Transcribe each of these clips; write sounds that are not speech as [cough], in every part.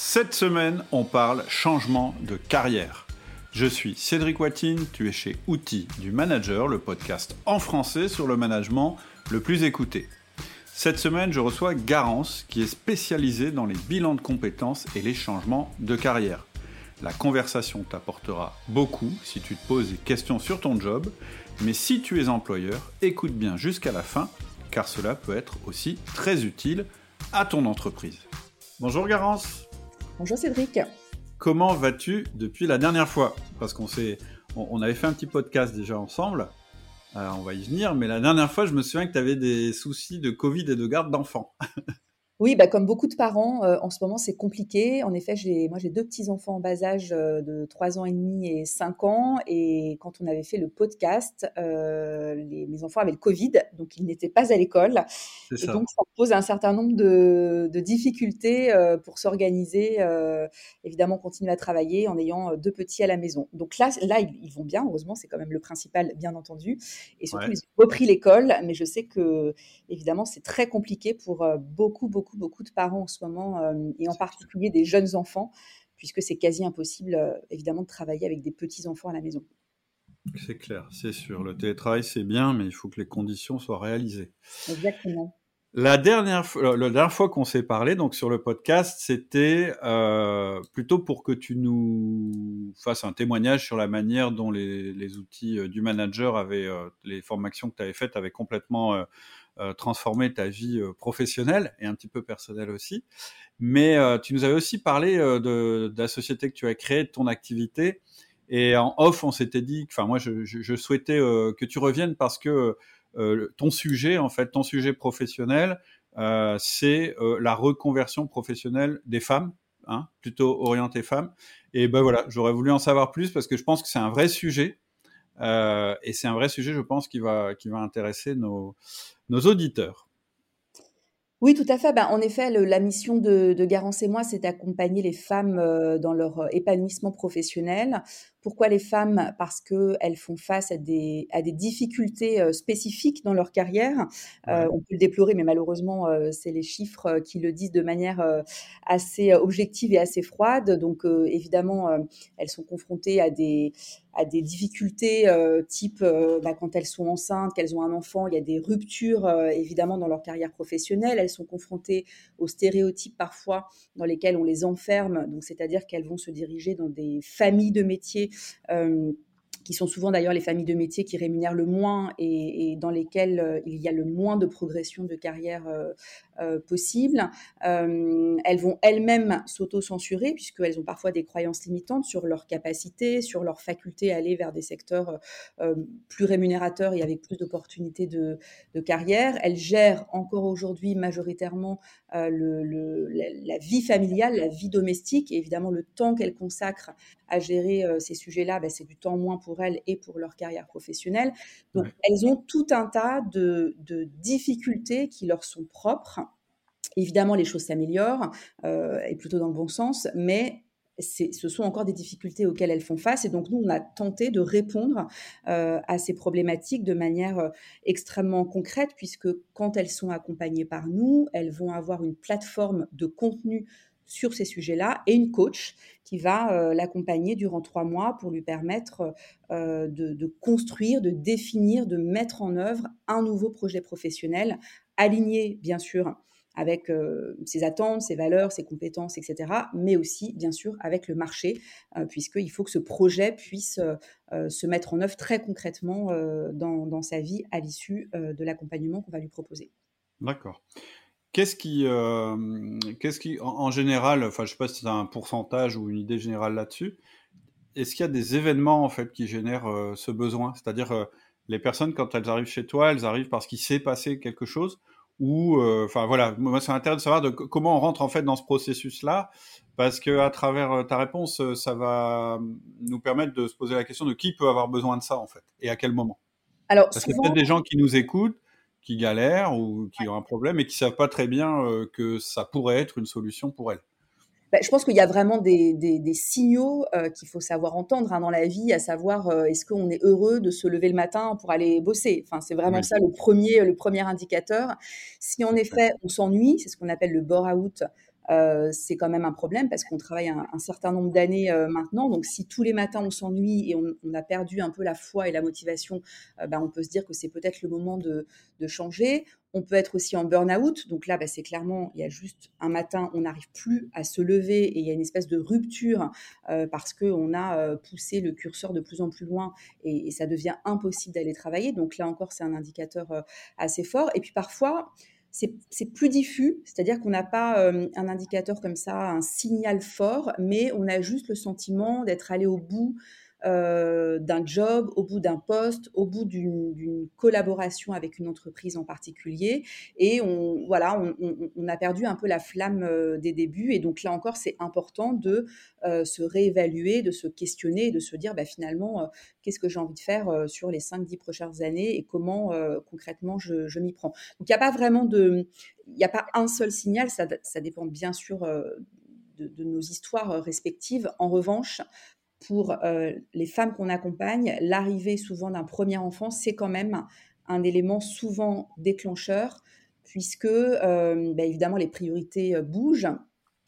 Cette semaine, on parle changement de carrière. Je suis Cédric Watine, tu es chez Outils du Manager, le podcast en français sur le management le plus écouté. Cette semaine, je reçois Garance, qui est spécialisée dans les bilans de compétences et les changements de carrière. La conversation t'apportera beaucoup si tu te poses des questions sur ton job, mais si tu es employeur, écoute bien jusqu'à la fin, car cela peut être aussi très utile à ton entreprise. Bonjour Garance Bonjour Cédric. Comment vas-tu depuis la dernière fois? Parce qu'on on, avait fait un petit podcast déjà ensemble. Euh, on va y venir, mais la dernière fois, je me souviens que tu avais des soucis de Covid et de garde d'enfants. [laughs] Oui, bah, comme beaucoup de parents, euh, en ce moment, c'est compliqué. En effet, j'ai, moi, j'ai deux petits-enfants en bas âge euh, de 3 ans et demi et 5 ans. Et quand on avait fait le podcast, euh, les, mes enfants avaient le Covid, donc ils n'étaient pas à l'école. Et donc, ça pose un certain nombre de, de difficultés pour s'organiser. évidemment, continuer à travailler en ayant deux petits à la maison. Donc là, là ils, vont bien, heureusement, c'est quand même le principal, bien entendu. Et surtout, ils ont repris l'école. Mais je sais que, évidemment, c'est très compliqué pour beaucoup, beaucoup beaucoup, de parents en ce moment, euh, et en particulier des jeunes enfants, puisque c'est quasi impossible, euh, évidemment, de travailler avec des petits-enfants à la maison. C'est clair, c'est sûr. Le télétravail, c'est bien, mais il faut que les conditions soient réalisées. Exactement. La dernière, fois, la dernière fois qu'on s'est parlé, donc sur le podcast, c'était euh, plutôt pour que tu nous fasses un témoignage sur la manière dont les, outils du manager avaient, les formations que tu avais faites avaient complètement euh, transformer ta vie euh, professionnelle et un petit peu personnelle aussi. Mais euh, tu nous avais aussi parlé de, la société que tu as créée, de ton activité. Et en off, on s'était dit, enfin moi, je, souhaitais que tu reviennes parce que ton sujet, en fait, ton sujet professionnel, c'est la reconversion professionnelle des femmes, hein, plutôt orientée femmes. Et ben voilà, j'aurais voulu en savoir plus parce que je pense que c'est un vrai sujet. Et c'est un vrai sujet, je pense, qui va, qui va intéresser nos, nos auditeurs. Oui, tout à fait. Ben, en effet, la mission de, Garance et moi, c'est d'accompagner les femmes euh, dans leur euh, épanouissement professionnel. Pourquoi les femmes Parce qu'elles font face à des, à des difficultés euh, spécifiques dans leur carrière. on peut le déplorer, mais malheureusement, c'est les chiffres qui le disent de manière assez objective et assez froide. Donc, évidemment, elles sont confrontées à des, à des difficultés euh, type euh, bah, quand elles sont enceintes, qu'elles ont un enfant, il y a des ruptures euh, évidemment dans leur carrière professionnelle. Elles sont confrontées aux stéréotypes parfois dans lesquels on les enferme, donc c'est-à-dire qu'elles vont se diriger dans des familles de métiers qui sont souvent d'ailleurs les familles de métiers qui rémunèrent le moins et, dans lesquelles euh, il y a le moins de progression de carrière euh, euh, possible. elles vont elles-mêmes s'auto-censurer puisqu'elles ont parfois des croyances limitantes sur leur capacité, sur leur faculté à aller vers des secteurs plus rémunérateurs et avec plus d'opportunités de, carrière. Elles gèrent encore aujourd'hui majoritairement la, vie familiale, la vie domestique et évidemment le temps qu'elles consacrent à gérer ces sujets-là, bah, c'est du temps moins pour elles et pour leur carrière professionnelle. Donc, elles ont tout un tas de, difficultés qui leur sont propres. Évidemment, les choses s'améliorent, euh, et plutôt dans le bon sens, mais ce sont encore des difficultés auxquelles elles font face. Et donc, nous, on a tenté de répondre euh, à ces problématiques de manière euh, extrêmement concrète, puisque quand elles sont accompagnées par nous, elles vont avoir une plateforme de contenu sur ces sujets-là et une coach qui va euh, l'accompagner durant trois mois pour lui permettre euh, de, construire, de définir, de mettre en œuvre un nouveau projet professionnel aligné, bien sûr, avec euh, ses attentes, ses valeurs, ses compétences, etc., mais aussi, bien sûr, avec le marché, puisqu'il faut que ce projet puisse se mettre en œuvre très concrètement dans, dans, sa vie à l'issue de l'accompagnement qu'on va lui proposer. D'accord. Qu'est-ce qui, euh, qu'est-ce qui, en, général, enfin, je sais pas si c'est un pourcentage ou une idée générale là-dessus. Est-ce qu'il y a des événements en fait qui génèrent euh, ce besoin? C'est-à-dire, euh, les personnes quand elles arrivent chez toi, elles arrivent parce qu'il s'est passé quelque chose ou, enfin voilà, moi c'est intéressant de savoir de comment on rentre en fait dans ce processus-là, parce que à travers ta réponse, ça va nous permettre de se poser la question de qui peut avoir besoin de ça en fait et à quel moment? Alors, parce qu'il y a peut-être des gens qui nous écoutent qui galèrent ou qui ont un problème et qui savent pas très bien euh, que ça pourrait être une solution pour elles. Bah, je pense qu'il y a vraiment des, des, signaux euh, qu'il faut savoir entendre hein, dans la vie, à savoir euh, est-ce qu'on est heureux de se lever le matin pour aller bosser? Enfin, c'est vraiment ça le premier, le premier indicateur. Si en effet on s'ennuie, c'est ce qu'on appelle le bore-out c'est quand même un problème parce qu'on travaille un, certain nombre d'années maintenant. Donc, si tous les matins on s'ennuie et on, a perdu un peu la foi et la motivation, bah, on peut se dire que c'est peut-être le moment de, changer. On peut être aussi en burn-out. Donc là, bah, c'est clairement, il y a juste un matin, on n'arrive plus à se lever et il y a une espèce de rupture euh, parce qu'on a euh, poussé le curseur de plus en plus loin et, ça devient impossible d'aller travailler. Donc là encore, c'est un indicateur euh, assez fort. Et puis parfois, c'est plus diffus, c'est-à-dire qu'on n'a pas un indicateur comme ça, un signal fort, mais on a juste le sentiment d'être allé au bout euh, d'un job, au bout d'un poste, au bout d'une collaboration avec une entreprise en particulier. Et on, voilà, on, a perdu un peu la flamme euh, des débuts. Et donc là encore, c'est important de euh, se réévaluer, de se questionner, de se dire bah, finalement, qu'est-ce que j'ai envie de faire sur les 5-10 prochaines années et comment concrètement je, m'y prends. Donc il n'y a pas vraiment de... Il n'y a pas un seul signal, ça, dépend bien sûr de, nos histoires respectives. En revanche, pour euh, les femmes qu'on accompagne, l'arrivée souvent d'un premier enfant, c'est quand même un élément souvent déclencheur, puisque euh, bah, évidemment les priorités euh, bougent.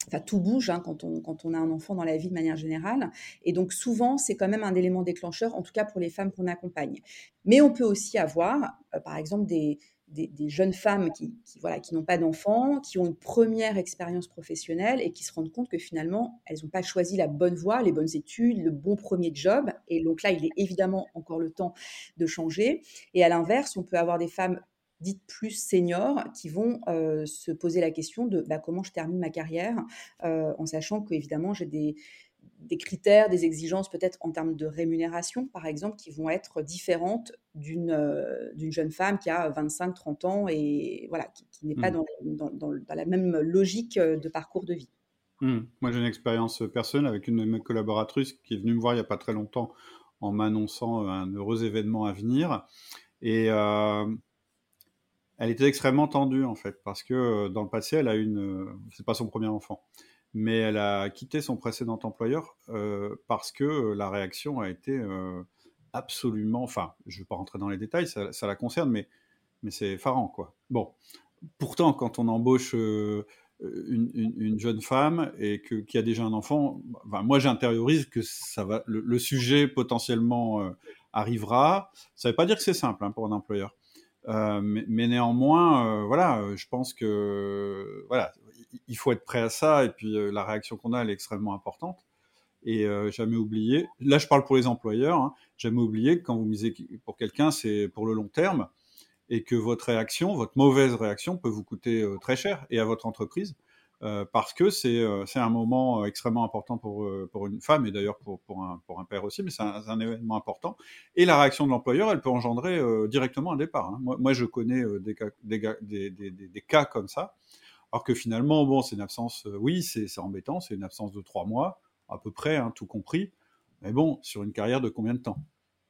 Enfin, tout bouge hein, quand, on, quand on a un enfant dans la vie de manière générale. Et donc, souvent, c'est quand même un élément déclencheur, en tout cas pour les femmes qu'on accompagne. Mais on peut aussi avoir, par exemple, des, des, jeunes femmes qui, voilà, qui n'ont pas d'enfants, qui ont une première expérience professionnelle et qui se rendent compte que finalement, elles n'ont pas choisi la bonne voie, les bonnes études, le bon premier job. Et donc là, il est évidemment encore le temps de changer. Et à l'inverse, on peut avoir des femmes dites plus seniors qui vont euh, se poser la question de bah, comment je termine ma carrière, euh, en sachant qu'évidemment, j'ai des des critères, des exigences peut-être en termes de rémunération, par exemple, qui vont être différentes d'une euh, jeune femme qui a 25-30 ans et voilà, qui, n'est pas mmh. dans, dans, la même logique euh, de parcours de vie. Mmh. Moi, j'ai une expérience personnelle avec une de mes collaboratrices qui est venue me voir il n'y a pas très longtemps en m'annonçant un heureux événement à venir. Et euh, elle était extrêmement tendue, en fait, parce que dans le passé, elle a une. C'est pas son premier enfant mais elle a quitté son précédent employeur euh, parce que euh, la réaction a été euh, absolument, enfin, je ne vais pas rentrer dans les détails, ça, la concerne, mais, mais c'est effarant, quoi. Bon, pourtant, quand on embauche une, jeune femme et que, qui a déjà un enfant, moi j'intériorise que ça va, le, sujet potentiellement arrivera. Ça ne veut pas dire que c'est simple hein, pour un employeur. Mais, mais, néanmoins, voilà, je pense que voilà, il faut être prêt à ça. Et puis, euh, la réaction qu'on a, elle est extrêmement importante. Et euh, jamais oublier, là je parle pour les employeurs, hein, jamais oublier que quand vous misez pour quelqu'un, c'est pour le long terme et que votre réaction, votre mauvaise réaction peut vous coûter euh, très cher et à votre entreprise parce que c'est un moment extrêmement important pour, pour une femme et d'ailleurs pour, pour, un, pour un père aussi, mais c'est un, événement important. Et la réaction de l'employeur, elle peut engendrer directement un départ. Hein. Moi, je connais des cas, des, des, des, cas comme ça alors que finalement, bon, c'est une absence, euh, oui, c'est embêtant, c'est une absence de trois mois, à peu près, hein, tout compris. Mais bon, sur une carrière de combien de temps?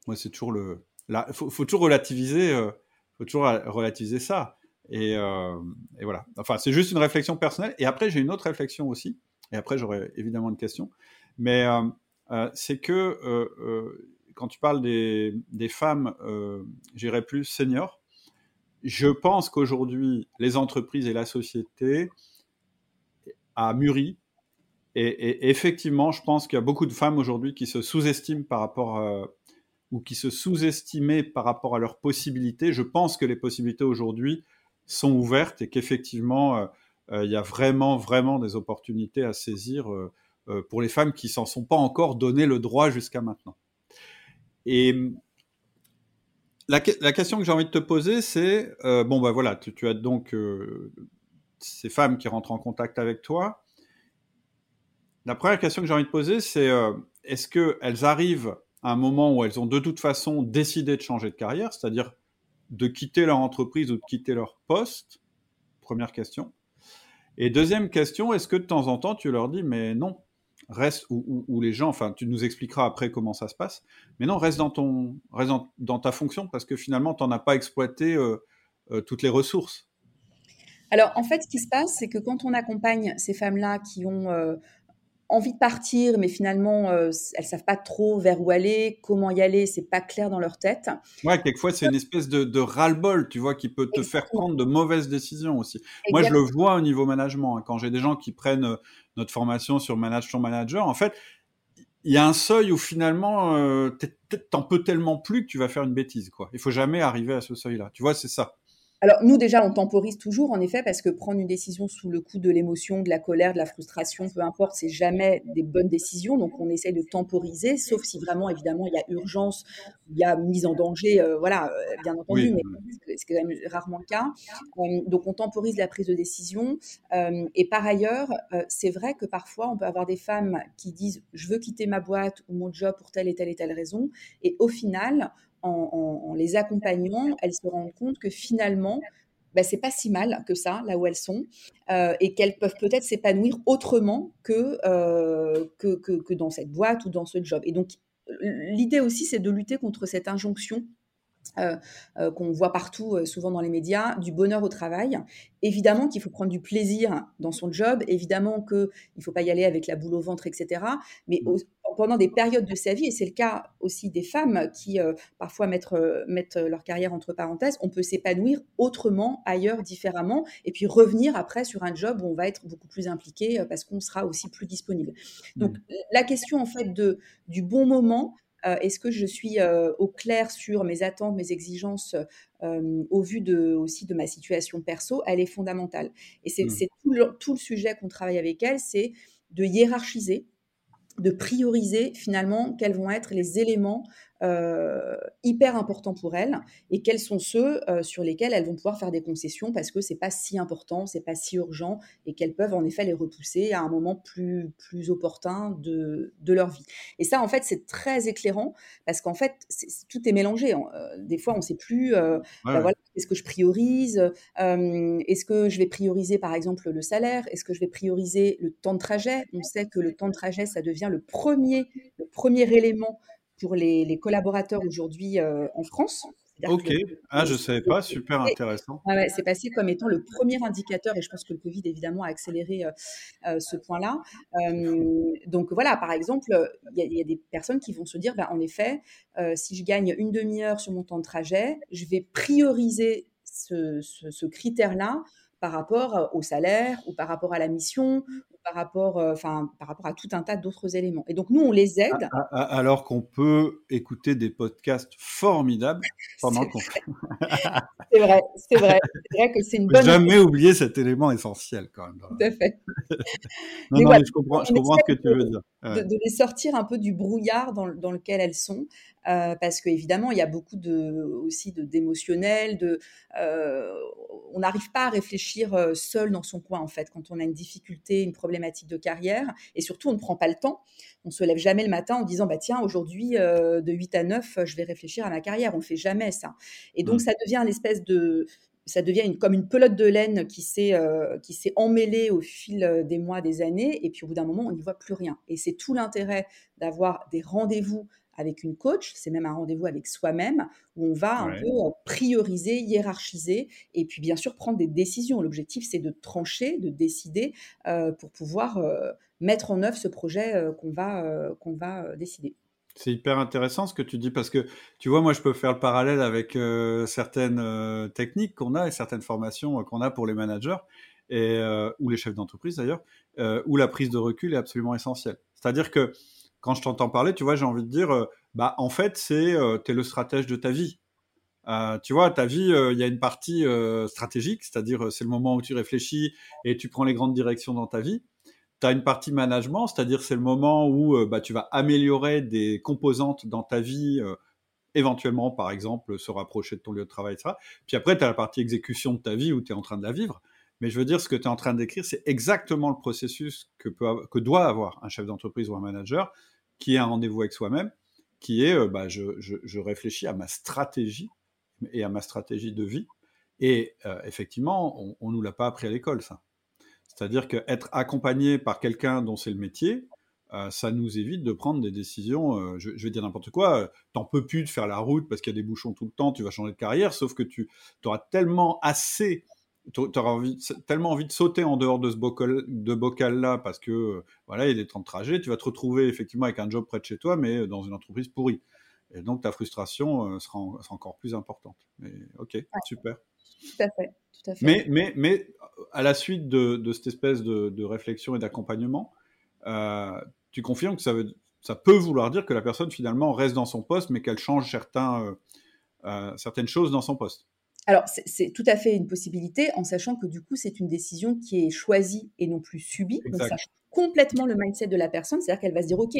Moi, c'est toujours le. Il faut, toujours relativiser, euh, faut toujours relativiser ça. Euh, et, voilà. Enfin, c'est juste une réflexion personnelle. Et après, j'ai une autre réflexion aussi. Et après, j'aurai évidemment une question. Mais c'est que quand tu parles des, femmes, j'irais plus seniors, je pense qu'aujourd'hui, les entreprises et la société a mûri. Et, effectivement, je pense qu'il y a beaucoup de femmes aujourd'hui qui se sous-estiment par rapport à, ou qui se sous-estimaient par rapport à leurs possibilités. Je pense que les possibilités aujourd'hui sont ouvertes et qu'effectivement, euh, euh, il y a vraiment, vraiment des opportunités à saisir euh, pour les femmes qui s'en sont pas encore donné le droit jusqu'à maintenant. Et la, question que j'ai envie de te poser, c'est bon, bah voilà, tu, as donc ces femmes qui rentrent en contact avec toi. La première question que j'ai envie de poser, c'est est-ce qu'elles arrivent à un moment où elles ont de toute façon décidé de changer de carrière, c'est-à-dire de quitter leur entreprise ou de quitter leur poste? Première question. Et deuxième question, est-ce que de temps en temps tu leur dis mais non, reste, ou, les gens, enfin, tu nous expliqueras après comment ça se passe, mais non, reste dans, ton, reste dans, ta fonction parce que finalement, tu n'en as pas exploité euh, euh, toutes les ressources. Alors, en fait, ce qui se passe, c'est que quand on accompagne ces femmes-là qui ont euh, envie de partir, mais finalement, elles elles savent pas trop vers où aller, comment y aller, c'est pas clair dans leur tête. Ouais, quelquefois, c'est une espèce de, de ras-le-bol, tu vois, qui peut te faire prendre de mauvaises décisions aussi. Moi, je le vois au niveau management. Hein. quand j'ai des gens qui prennent notre formation sur Manage ton manager, en fait, il y a un seuil où finalement, euh, t'en peux tellement plus que tu vas faire une bêtise. Quoi. Il faut jamais arriver à ce seuil-là. Tu vois, c'est ça. Alors nous déjà, on temporise toujours, en effet, parce que prendre une décision sous le coup de l'émotion, de la colère, de la frustration, peu importe, c'est jamais des bonnes décisions. Donc on essaye de temporiser, sauf si vraiment, évidemment, il y a urgence, il y a mise en danger, euh, voilà, euh, bien entendu, mais c'est quand même rarement le cas. Euh, donc on temporise la prise de décision. et par ailleurs, c'est vrai que parfois, on peut avoir des femmes qui disent je veux quitter ma boîte ou mon job pour telle et telle et telle raison, et au final, en, les accompagnant, elles se rendent compte que finalement, bah, c'est pas si mal que ça, là où elles sont, euh, et qu'elles peuvent peut-être s'épanouir autrement euh, que, que, que, dans cette boîte ou dans ce job. Et donc, l'idée aussi, c'est de lutter contre cette injonction euh, euh, qu'on voit partout, euh, souvent dans les médias, du bonheur au travail. Évidemment qu'il faut prendre du plaisir dans son job, évidemment qu'il ne faut pas y aller avec la boule au ventre, etc. Mais mmh. pendant des périodes de sa vie, et c'est le cas aussi des femmes qui parfois mettent, mettent, leur carrière entre parenthèses, on peut s'épanouir autrement, ailleurs, différemment, et puis revenir après sur un job où on va être beaucoup plus impliqué parce qu'on sera aussi plus disponible. Donc mmh. la question en fait de, du bon moment, est-ce que je suis euh, au clair sur mes attentes, mes exigences euh, au vu de, aussi de ma situation perso Elle est fondamentale. Et c'est mmh. tout le, tout le sujet qu'on travaille avec elle, c'est de hiérarchiser de prioriser finalement quels vont être les éléments euh, hyper importants pour elles et quels sont ceux euh, sur lesquels elles vont pouvoir faire des concessions parce que c'est pas si important, c'est pas si urgent et qu'elles peuvent en effet les repousser à un moment plus plus opportun de, de leur vie. Et ça en fait c'est très éclairant parce qu'en fait tout est mélangé. Euh, des fois on sait plus bah, voilà est-ce que je priorise Est-ce que je vais prioriser par exemple le salaire Est-ce que je vais prioriser le temps de trajet? On sait que le temps de trajet ça devient le premier le premier élément pour les, collaborateurs aujourd'hui euh, en France. Ok, ah, je ne savais pas, super intéressant. c'est passé comme étant le premier indicateur, et je pense que le Covid évidemment a accéléré euh, euh, ce point-là. donc voilà, par exemple, il y, a des personnes qui vont se dire, ben, en effet, si je gagne une demi-heure sur mon temps de trajet, je vais prioriser ce critère-là par rapport au salaire ou par rapport à la mission par rapport, euh, enfin, par rapport à tout un tas d'autres éléments. Et donc, nous, on les aide. Alors qu'on peut écouter des podcasts formidables [laughs] pendant qu'on c'est vrai, c'est vrai. C'est vrai que c'est une bonne. Jamais oublier cet élément essentiel, quand même. Tout à fait. [laughs] non, non, je comprends, je comprends ce que tu veux dire. De, les sortir un peu du brouillard dans, dans lequel elles sont, euh, parce qu'évidemment, il y a beaucoup de, aussi d'émotionnel, de, euh, on n'arrive pas à réfléchir euh, seul dans son coin, en fait, quand on a une difficulté, une problématique de carrière, et surtout, on ne prend pas le temps. On se lève jamais le matin en disant, bah tiens, aujourd'hui, de 8 à 9, je vais réfléchir à ma carrière. On ne fait jamais ça. Et donc, mmh. ça devient une espèce de, ça devient une, comme une pelote de laine qui s'est euh, qui s'est emmêlée au fil euh, des mois, des années, et puis au bout d'un moment, on n'y voit plus rien. Et c'est tout l'intérêt d'avoir des rendez-vous avec une coach, c'est même un rendez-vous avec soi-même, où on va un peu euh, prioriser, hiérarchiser, et puis bien sûr prendre des décisions. L'objectif, c'est de trancher, de décider pour pouvoir mettre en œuvre ce projet qu'on va, qu'on va décider. C'est hyper intéressant ce que tu dis parce que tu vois, moi je peux faire le parallèle avec euh, certaines euh, techniques qu'on a et certaines formations euh, qu'on a pour les managers et, ou les chefs d'entreprise d'ailleurs, où la prise de recul est absolument essentielle. C'est-à-dire que quand je t'entends parler, tu vois, j'ai envie de dire, bah en fait, c'est tu es le stratège de ta vie. tu vois, ta vie, il y a une partie stratégique, c'est-à-dire c'est le moment où tu réfléchis et tu prends les grandes directions dans ta vie tu as une partie management, c'est-à-dire c'est le moment où euh, bah, tu vas améliorer des composantes dans ta vie, euh, éventuellement par exemple se rapprocher de ton lieu de travail, etc. Puis après, tu as la partie exécution de ta vie où tu es en train de la vivre. Mais je veux dire, ce que tu es en train d'écrire, c'est exactement le processus que, peut, que doit avoir un chef d'entreprise ou un manager qui est un rendez-vous avec soi-même, qui est euh, bah, je, je, réfléchis à ma stratégie et à ma stratégie de vie. Et effectivement, on ne nous l'a pas appris à l'école, ça. C'est-à-dire qu'être accompagné par quelqu'un dont c'est le métier, euh, ça nous évite de prendre des décisions, euh, je, vais dire n'importe quoi, euh, t'en peux plus de faire la route parce qu'il y a des bouchons tout le temps, tu vas changer de carrière, sauf que tu auras tellement assez tu auras envie, tellement envie de sauter en dehors de ce bocal, de bocal-là parce que voilà, il y a des temps de trajet. Tu vas te retrouver effectivement avec un job près de chez toi, mais dans une entreprise pourrie. Et donc ta frustration sera, encore plus importante. Mais ok, super. Tout à fait. Tout à fait. Mais, mais, mais à la suite de, de cette espèce de, de réflexion et d'accompagnement, euh, tu confirmes que ça, veut, ça peut vouloir dire que la personne finalement reste dans son poste, mais qu'elle change certains, euh, euh, certaines choses dans son poste. Alors, c'est tout à fait une possibilité, en sachant que du coup, c'est une décision qui est choisie et non plus subie. Donc, ça complètement le mindset de la personne, c'est-à-dire qu'elle va se dire, ok,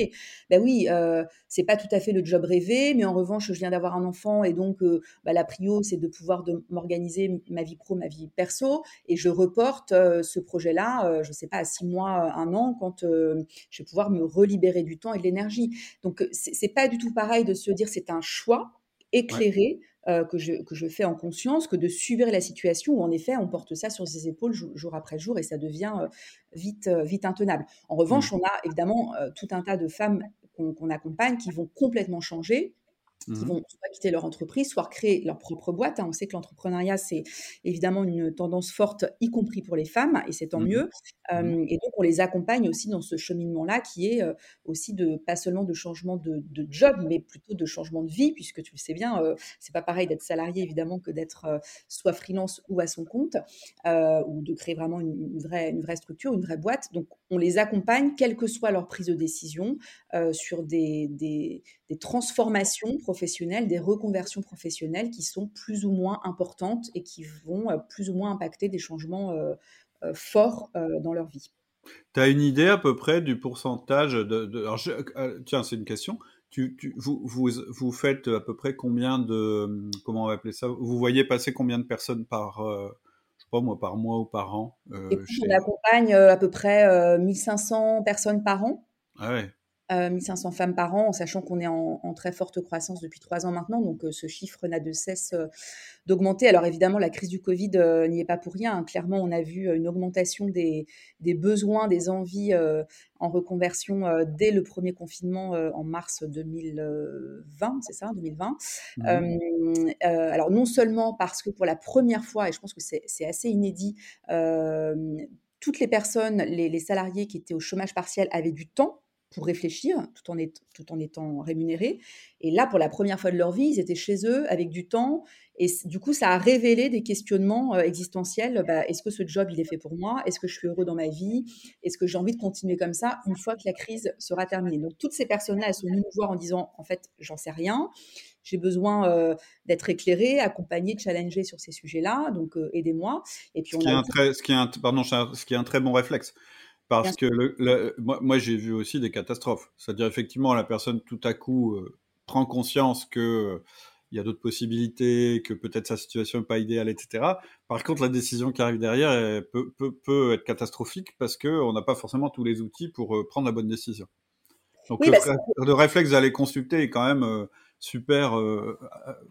ben oui, euh, c'est pas tout à fait le job rêvé, mais en revanche, je viens d'avoir un enfant et donc euh, bah, la prio, c'est de pouvoir m'organiser ma vie pro, ma vie perso, et je reporte euh, ce projet-là, euh, je sais pas, à six mois, un an, quand je vais pouvoir me relibérer du temps et de l'énergie. Donc, c'est pas du tout pareil de se dire, c'est un choix éclairé. Euh, que, je, que je fais en conscience que de subir la situation où en effet on porte ça sur ses épaules jour, après jour et ça devient euh, vite, euh, vite intenable. En revanche, mmh. on a évidemment tout un tas de femmes qu'on accompagne qui vont complètement changer qui mmh vont soit quitter leur entreprise, soit créer leur propre boîte. Hein. On sait que l'entrepreneuriat, c'est évidemment une tendance forte, y compris pour les femmes, et c'est tant mmh mieux. Mmh et donc, on les accompagne aussi dans ce cheminement-là, qui est aussi de pas seulement de changement de, job, mais plutôt de changement de vie, puisque tu le sais bien, c'est pas pareil d'être salarié évidemment que d'être soit freelance ou à son compte, ou de créer vraiment une, vraie, une vraie structure, une vraie boîte. Donc, on les accompagne, quelle que soit leur prise de décision, sur des, des, des transformations professionnelles, des reconversions professionnelles qui sont plus ou moins importantes et qui vont euh, plus ou moins impacter des changements euh, euh, forts dans leur vie. Tu as une idée à peu près du pourcentage de... tiens, c'est une question. Tu, vous, vous, vous, faites à peu près combien de... Comment on va appeler ça? Vous voyez passer combien de personnes par... je sais pas moi, par mois ou par an On accompagne à peu près 1500 personnes par an. Ah ouais. 1500 euh, femmes par an, en sachant qu'on est en, très forte croissance depuis trois ans maintenant. Donc, euh, ce chiffre n'a de cesse euh, d'augmenter. Alors, évidemment, la crise du Covid n'y est pas pour rien. Clairement, on a vu une augmentation des, besoins, des envies en reconversion dès le premier confinement en mars 2020, c'est ça, 2020. Mmh. alors, non seulement parce que pour la première fois, et je pense que c'est assez inédit, toutes les personnes, les salariés qui étaient au chômage partiel avaient du temps pour réfléchir tout en, tout en étant rémunérés. Et là, pour la première fois de leur vie, ils étaient chez eux avec du temps. Et du coup, ça a révélé des questionnements euh, existentiels. Bah, est-ce que ce job, il est fait pour moi? Est-ce que je suis heureux dans ma vie? Est-ce que j'ai envie de continuer comme ça une fois que la crise sera terminée? Donc, toutes ces personnes-là, elles sont venues nous voir en disant, en fait, j'en sais rien. J'ai besoin euh, d'être éclairée, accompagnée, challengée sur ces sujets-là. Donc, euh, aidez-moi. Et puis, on ce, qui a un très, ce, qui est un, pardon, ce qui est un très bon réflexe. Parce que le, moi, j'ai vu aussi des catastrophes. C'est-à-dire, effectivement, la personne tout à coup euh, prend conscience que euh, il y a d'autres possibilités, que peut-être sa situation n'est pas idéale, etc. Par contre, la décision qui arrive derrière peut, peut, peut, être catastrophique parce qu'on n'a pas forcément tous les outils pour euh, prendre la bonne décision. Donc, le, bah, réflexe d'aller consulter est quand même super.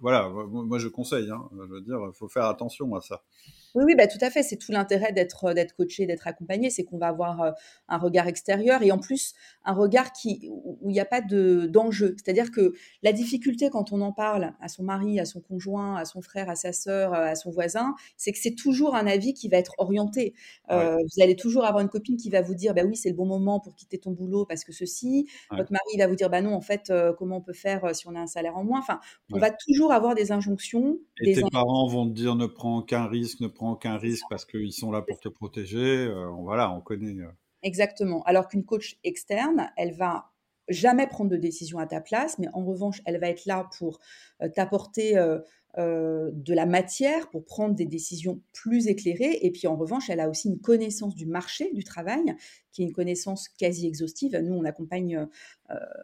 voilà, moi je conseille. Hein, je veux dire, il faut faire attention à ça. Oui, oui, bah, tout à fait. C'est tout l'intérêt d'être euh, d'être coaché, d'être accompagné, c'est qu'on va avoir euh, un regard extérieur et en plus un regard qui où il n'y a pas de d'enjeu. C'est-à-dire que la difficulté quand on en parle à son mari, à son conjoint, à son frère, à sa sœur, euh, à son voisin, c'est que c'est toujours un avis qui va être orienté. vous allez toujours avoir une copine qui va vous dire, bah oui, c'est le bon moment pour quitter ton boulot parce que ceci. Votre mari va vous dire, bah non, en fait, comment on peut faire si on a un salaire en moins? Enfin, on va toujours avoir des injonctions. Et tes parents vont te dire, ne prends aucun risque, ne prends aucun risque parce qu'ils sont là pour te protéger. Euh, voilà, on connaît. Euh. Exactement. Alors qu'une coach externe, elle va jamais prendre de décision à ta place, mais en revanche, elle va être là pour euh, t'apporter de la matière pour prendre des décisions plus éclairées. Et puis en revanche, elle a aussi une connaissance du marché du travail, qui est une connaissance quasi exhaustive. Nous, on accompagne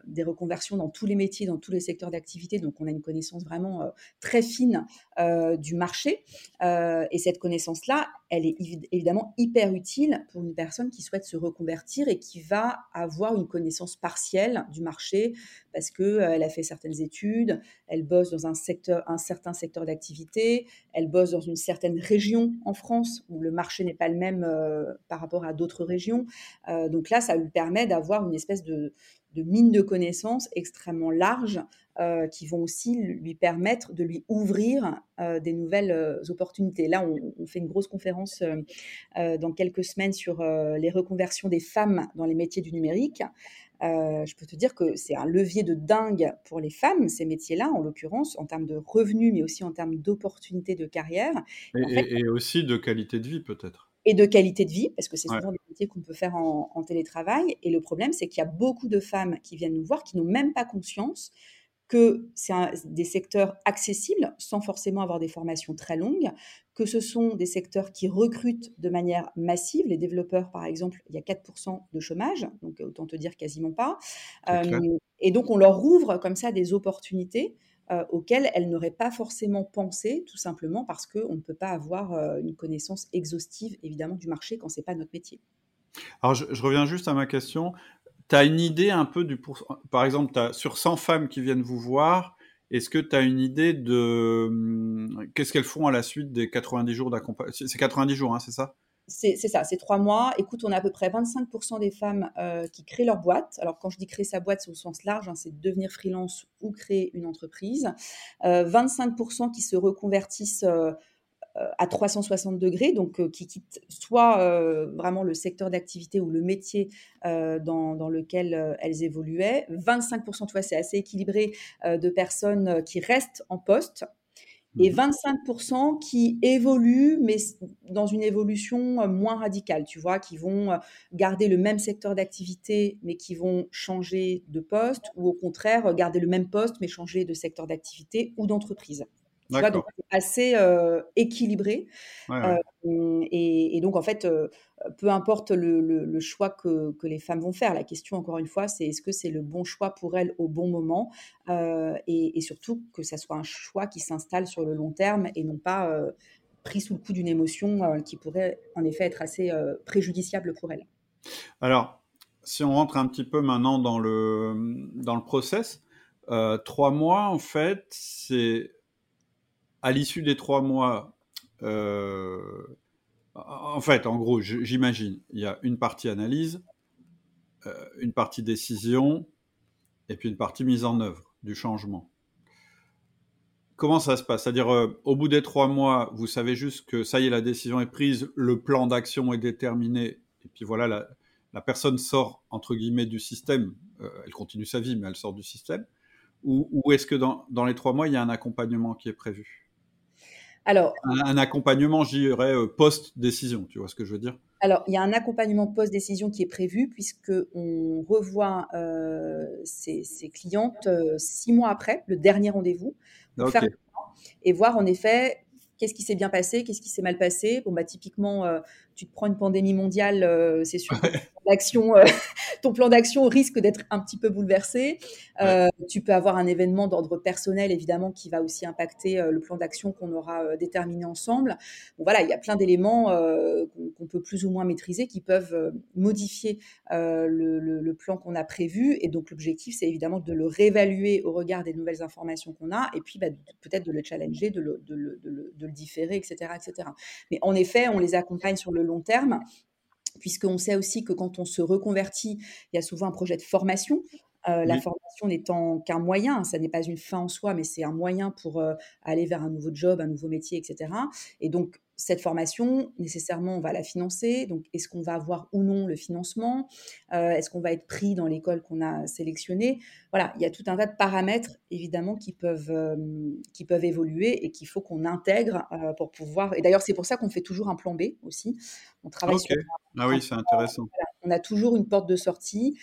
des reconversions dans tous les métiers, dans tous les secteurs d'activité. Donc, on a une connaissance vraiment euh, très fine euh, du marché. et cette connaissance-là, elle est évidemment hyper utile pour une personne qui souhaite se reconvertir et qui va avoir une connaissance partielle du marché parce qu'elle a fait certaines études, elle bosse dans un, secteur, un certain secteur d'activité, elle bosse dans une certaine région en France où le marché n'est pas le même par rapport à d'autres régions. donc là, ça lui permet d'avoir une espèce de, de mine de connaissances extrêmement large qui vont aussi lui permettre de lui ouvrir des nouvelles opportunités. Là, on, on, fait une grosse conférence dans quelques semaines sur les reconversions des femmes dans les métiers du numérique. Euh, je peux te dire que c'est un levier de dingue pour les femmes, ces métiers-là, en l'occurrence, en termes de revenus, mais aussi en termes d'opportunités de carrière. Et, aussi de qualité de vie, peut-être. Et de qualité de vie, parce que c'est souvent des métiers qu'on peut faire en, en télétravail. Et le problème, c'est qu'il y a beaucoup de femmes qui viennent nous voir qui n'ont même pas conscience que c'est des secteurs accessibles sans forcément avoir des formations très longues, que ce sont des secteurs qui recrutent de manière massive. Les développeurs, par exemple, il y a 4% de chômage, donc autant te dire quasiment pas. Euh, et donc, on leur ouvre comme ça des opportunités euh, auxquelles elles n'auraient pas forcément pensé, tout simplement parce qu'on ne peut pas avoir euh, une connaissance exhaustive, évidemment, du marché quand ce n'est pas notre métier. Alors, je, reviens juste à ma question tu as une idée un peu du Par exemple, sur 100 femmes qui viennent vous voir, est-ce que tu as une idée de hum, qu'est-ce qu'elles font à la suite des 90 jours d'accompagnement C'est 90 jours, hein, c'est ça? C'est ça, c'est trois mois. Écoute, on a à peu près 25% des femmes euh, qui créent leur boîte. Alors, quand je dis créer sa boîte, c'est au sens large, hein, c'est devenir freelance ou créer une entreprise. 25% euh, qui se reconvertissent euh, à 360 degrés, donc qui quittent soit vraiment le secteur d'activité ou le métier dans, lequel elles évoluaient. 25%, tu vois, c'est assez équilibré de personnes qui restent en poste et 25% mmh qui évoluent, mais dans une évolution moins radicale, tu vois, qui vont garder le même secteur d'activité, mais qui vont changer de poste, ou au contraire, garder le même poste, mais changer de secteur d'activité ou d'entreprise donc assez euh, équilibré. Euh, et, donc, en fait, euh, peu importe le, choix que, les femmes vont faire, la question, encore une fois, c'est est-ce que c'est le bon choix pour elles au bon moment et, surtout que ça soit un choix qui s'installe sur le long terme et non pas pris sous le coup d'une émotion qui pourrait en effet être assez préjudiciable pour elles. Alors, si on rentre un petit peu maintenant dans le, dans le process, trois mois, en fait, c'est à l'issue des trois mois, euh, en fait, en gros, j'imagine, il y a une partie analyse, euh, une partie décision, et puis une partie mise en œuvre du changement. Comment ça se passe? C'est-à-dire, euh, au bout des trois mois, vous savez juste que ça y est, la décision est prise, le plan d'action est déterminé, et puis voilà, la, personne sort, entre guillemets, du système. elle continue sa vie, mais elle sort du système. Ou, est-ce que dans, dans, les trois mois, il y a un accompagnement qui est prévu? Alors, un, accompagnement, je dirais, euh, post-décision, tu vois ce que je veux dire? Alors, il y a un accompagnement post-décision qui est prévu, puisqu'on revoit euh, ses, clientes euh, six mois après, le dernier rendez-vous, pour faire et voir en effet qu'est-ce qui s'est bien passé, qu'est-ce qui s'est mal passé. Bon, bah, typiquement, tu te prends une pandémie mondiale, c'est sûr l'action, euh, [laughs] ton plan d'action risque d'être un petit peu bouleversé. Euh, tu peux avoir un événement d'ordre personnel, évidemment, qui va aussi impacter euh, le plan d'action qu'on aura déterminé ensemble. voilà, il y a plein d'éléments qu'on peut plus ou moins maîtriser qui peuvent modifier le, plan qu'on a prévu. Et donc, l'objectif, c'est évidemment de le réévaluer au regard des nouvelles informations qu'on a et puis bah, peut-être de le challenger, de le, de le différer, etc., etc. Mais en effet, on les accompagne sur le long terme puisqu'on sait aussi que quand on se reconvertit, il y a souvent un projet de formation. Euh, la formation n'étant qu'un moyen, ça n'est pas une fin en soi, mais c'est un moyen pour euh, aller vers un nouveau job, un nouveau métier, etc. Et donc, cette formation, nécessairement, on va la financer. Donc, est-ce qu'on va avoir ou non le financement? Euh, Est-ce qu'on va être pris dans l'école qu'on a sélectionnée? Voilà, il y a tout un tas de paramètres, évidemment, qui peuvent, euh, qui peuvent évoluer et qu'il faut qu'on intègre euh, pour pouvoir. Et d'ailleurs, c'est pour ça qu'on fait toujours un plan B aussi. On travaille sur. Ah oui, c'est intéressant. On a toujours une porte de sortie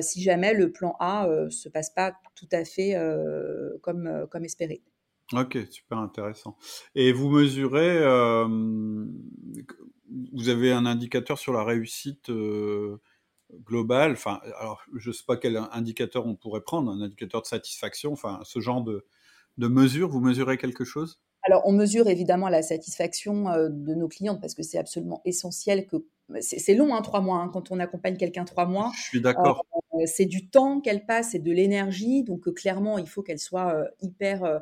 si jamais le plan A ne se passe pas tout à fait comme, comme espéré. Ok, super intéressant. Et vous mesurez, euh, vous avez un indicateur sur la réussite euh, globale. Enfin, alors je ne sais pas quel indicateur on pourrait prendre, un indicateur de satisfaction. Enfin, ce genre de, de mesure, vous mesurez quelque chose? Alors, on mesure évidemment la satisfaction euh, de nos clientes parce que c'est absolument essentiel que c'est long, hein, trois mois, hein, quand on accompagne quelqu'un trois mois. Je suis d'accord. c'est du temps qu'elle passe, c'est de l'énergie, donc clairement, il faut qu'elle soit hyper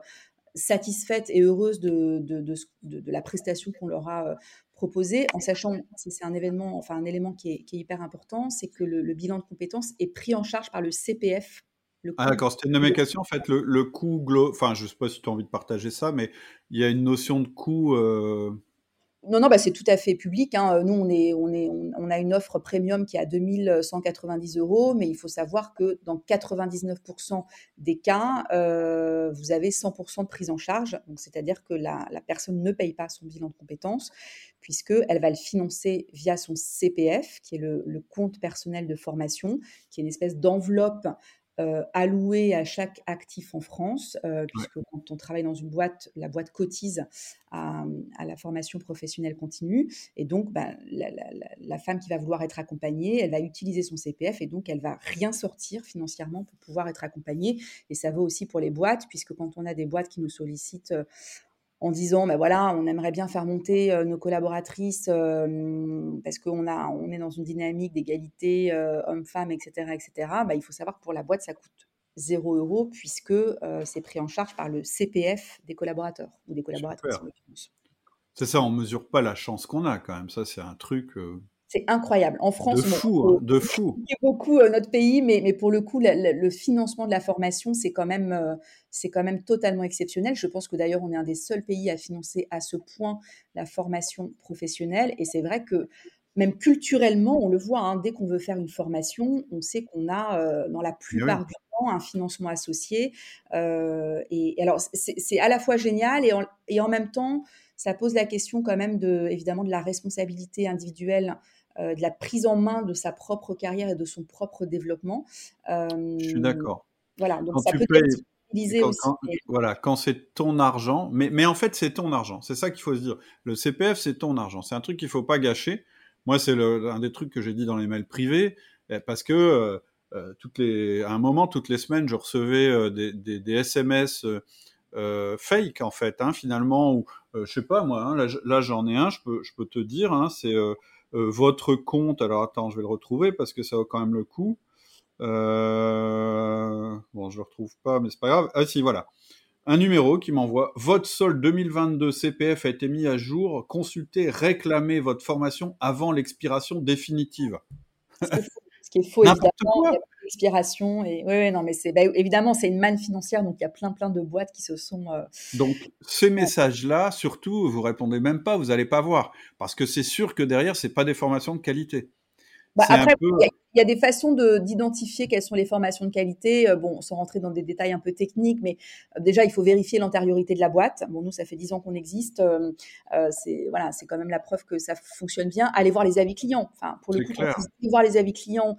satisfaite et heureuse de, de, la prestation qu'on leur a euh, proposée, en sachant, c'est un événement, enfin un élément qui est, hyper important, c'est que le, bilan de compétences est pris en charge par le CPF ah d'accord, c'était une de mes questions. En fait, le, le coût, enfin, je ne sais pas si tu as envie de partager ça, mais il y a une notion de coût. Euh, non, non, bah, c'est tout à fait public. Hein. Nous, on, a une offre premium qui est à 2190 euros, mais il faut savoir que dans 99% des cas, euh, vous avez 100% de prise en charge. Donc, c'est-à-dire que la, personne ne paye pas son bilan de compétences, puisqu'elle va le financer via son CPF, qui est le compte personnel de formation, qui est une espèce d'enveloppe euh, alloué à chaque actif en France, euh, puisque quand on travaille dans une boîte, la boîte cotise à, la formation professionnelle continue. Et donc, ben, la, femme qui va vouloir être accompagnée, elle va utiliser son CPF et donc elle va rien sortir financièrement pour pouvoir être accompagnée. Et ça vaut aussi pour les boîtes, puisque quand on a des boîtes qui nous sollicitent euh, en disant ben voilà, on aimerait bien faire monter euh, nos collaboratrices euh, parce qu'on a, on est dans une dynamique d'égalité euh, hommes-femmes, etc., etc. Ben, il faut savoir que pour la boîte, ça coûte 0 euros puisque c'est pris en charge par le CPF des collaborateurs ou des collaboratrices. C'est ça, on mesure pas la chance qu'on a quand même. Ça, c'est un truc. C'est incroyable. En France, de fou, hein, de fou. beaucoup euh, notre pays, mais, mais pour le coup, le, financement de la formation, c'est quand même, euh, c'est quand même totalement exceptionnel. Je pense que d'ailleurs, on est un des seuls pays à financer à ce point la formation professionnelle. Et c'est vrai que même culturellement, on le voit, hein, dès qu'on veut faire une formation, on sait qu'on a, euh, dans la plupart du temps, un financement associé. et, alors, c'est à la fois génial et et en même temps, ça pose la question quand même de, évidemment, de la responsabilité individuelle de la prise en main de sa propre carrière et de son propre développement. Euh, Je suis d'accord. Voilà, donc ça peut être utilisé aussi. voilà, quand c'est ton argent, mais, mais en fait, c'est ton argent. C'est ça qu'il faut se dire. Le CPF, c'est ton argent. C'est un truc qu'il ne faut pas gâcher. Moi, c'est un des trucs que j'ai dit dans les mails privés, eh, parce que euh, toutes les, à un moment, toutes les semaines, je recevais des, des, des, SMS fake, en fait, hein, finalement, ou je sais pas, moi, hein, là, j'en ai un, je peux, je peux te dire, hein, c'est euh, votre compte. Alors attends, je vais le retrouver parce que ça vaut quand même le coup. Euh, bon, je le retrouve pas, mais c'est pas grave. Ah si, voilà. Un numéro qui m'envoie votre solde 2022 CPF a été mis à jour. Consultez, réclamez votre formation avant l'expiration définitive. Ce qui est faux, évidemment expiration. Et oui, non, mais c'est bah, évidemment c'est une manne financière, donc il y a plein plein de boîtes qui se sont. Euh, donc ces messages-là, surtout, vous répondez même pas, vous n'allez pas voir, parce que c'est sûr que derrière c'est pas des formations de qualité. Bah, après, il y, a des façons d'identifier quelles sont les formations de qualité. Euh, bon, sans rentrer dans des détails un peu techniques, mais euh, déjà, il faut vérifier l'antériorité de la boîte. Bon, nous, ça fait 10 ans qu'on existe. Euh, c'est voilà, c'est quand même la preuve que ça fonctionne bien. Allez voir les avis clients. Enfin, pour le coup, voir les avis clients,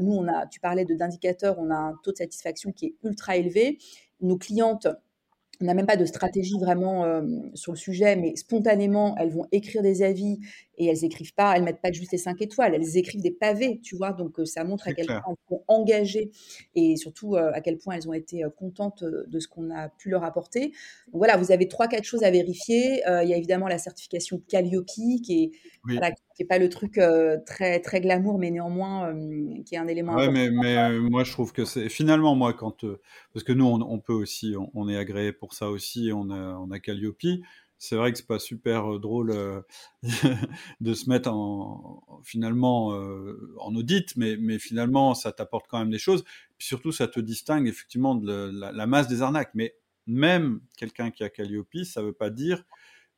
nous, on a, tu parlais d'indicateurs, on a un taux de satisfaction qui est ultra élevé. Nos clientes on n'a même pas de stratégie vraiment sur le sujet, mais spontanément, elles vont écrire des avis et elles écrivent pas, elles mettent pas juste les cinq étoiles, elles écrivent des pavés, tu vois. Donc ça montre à quel point elles sont engagées et surtout à quel point elles ont été contentes de ce qu'on a pu leur apporter. Donc voilà, vous avez trois quatre choses à vérifier. il y a évidemment la certification Calliope qui est qui est pas le truc très très glamour, mais néanmoins qui est un élément. Ouais, mais, mais moi je trouve que c'est finalement moi quand parce que nous on, peut aussi on, est agréé pour ça aussi, on a on a Calliope c'est vrai que c'est pas super euh, drôle euh, [laughs] de se mettre en, finalement euh, en audit, mais, mais finalement ça t'apporte quand même des choses. Puis surtout, ça te distingue effectivement de la, masse des arnaques. Mais même quelqu'un qui a Calliope, ça veut pas dire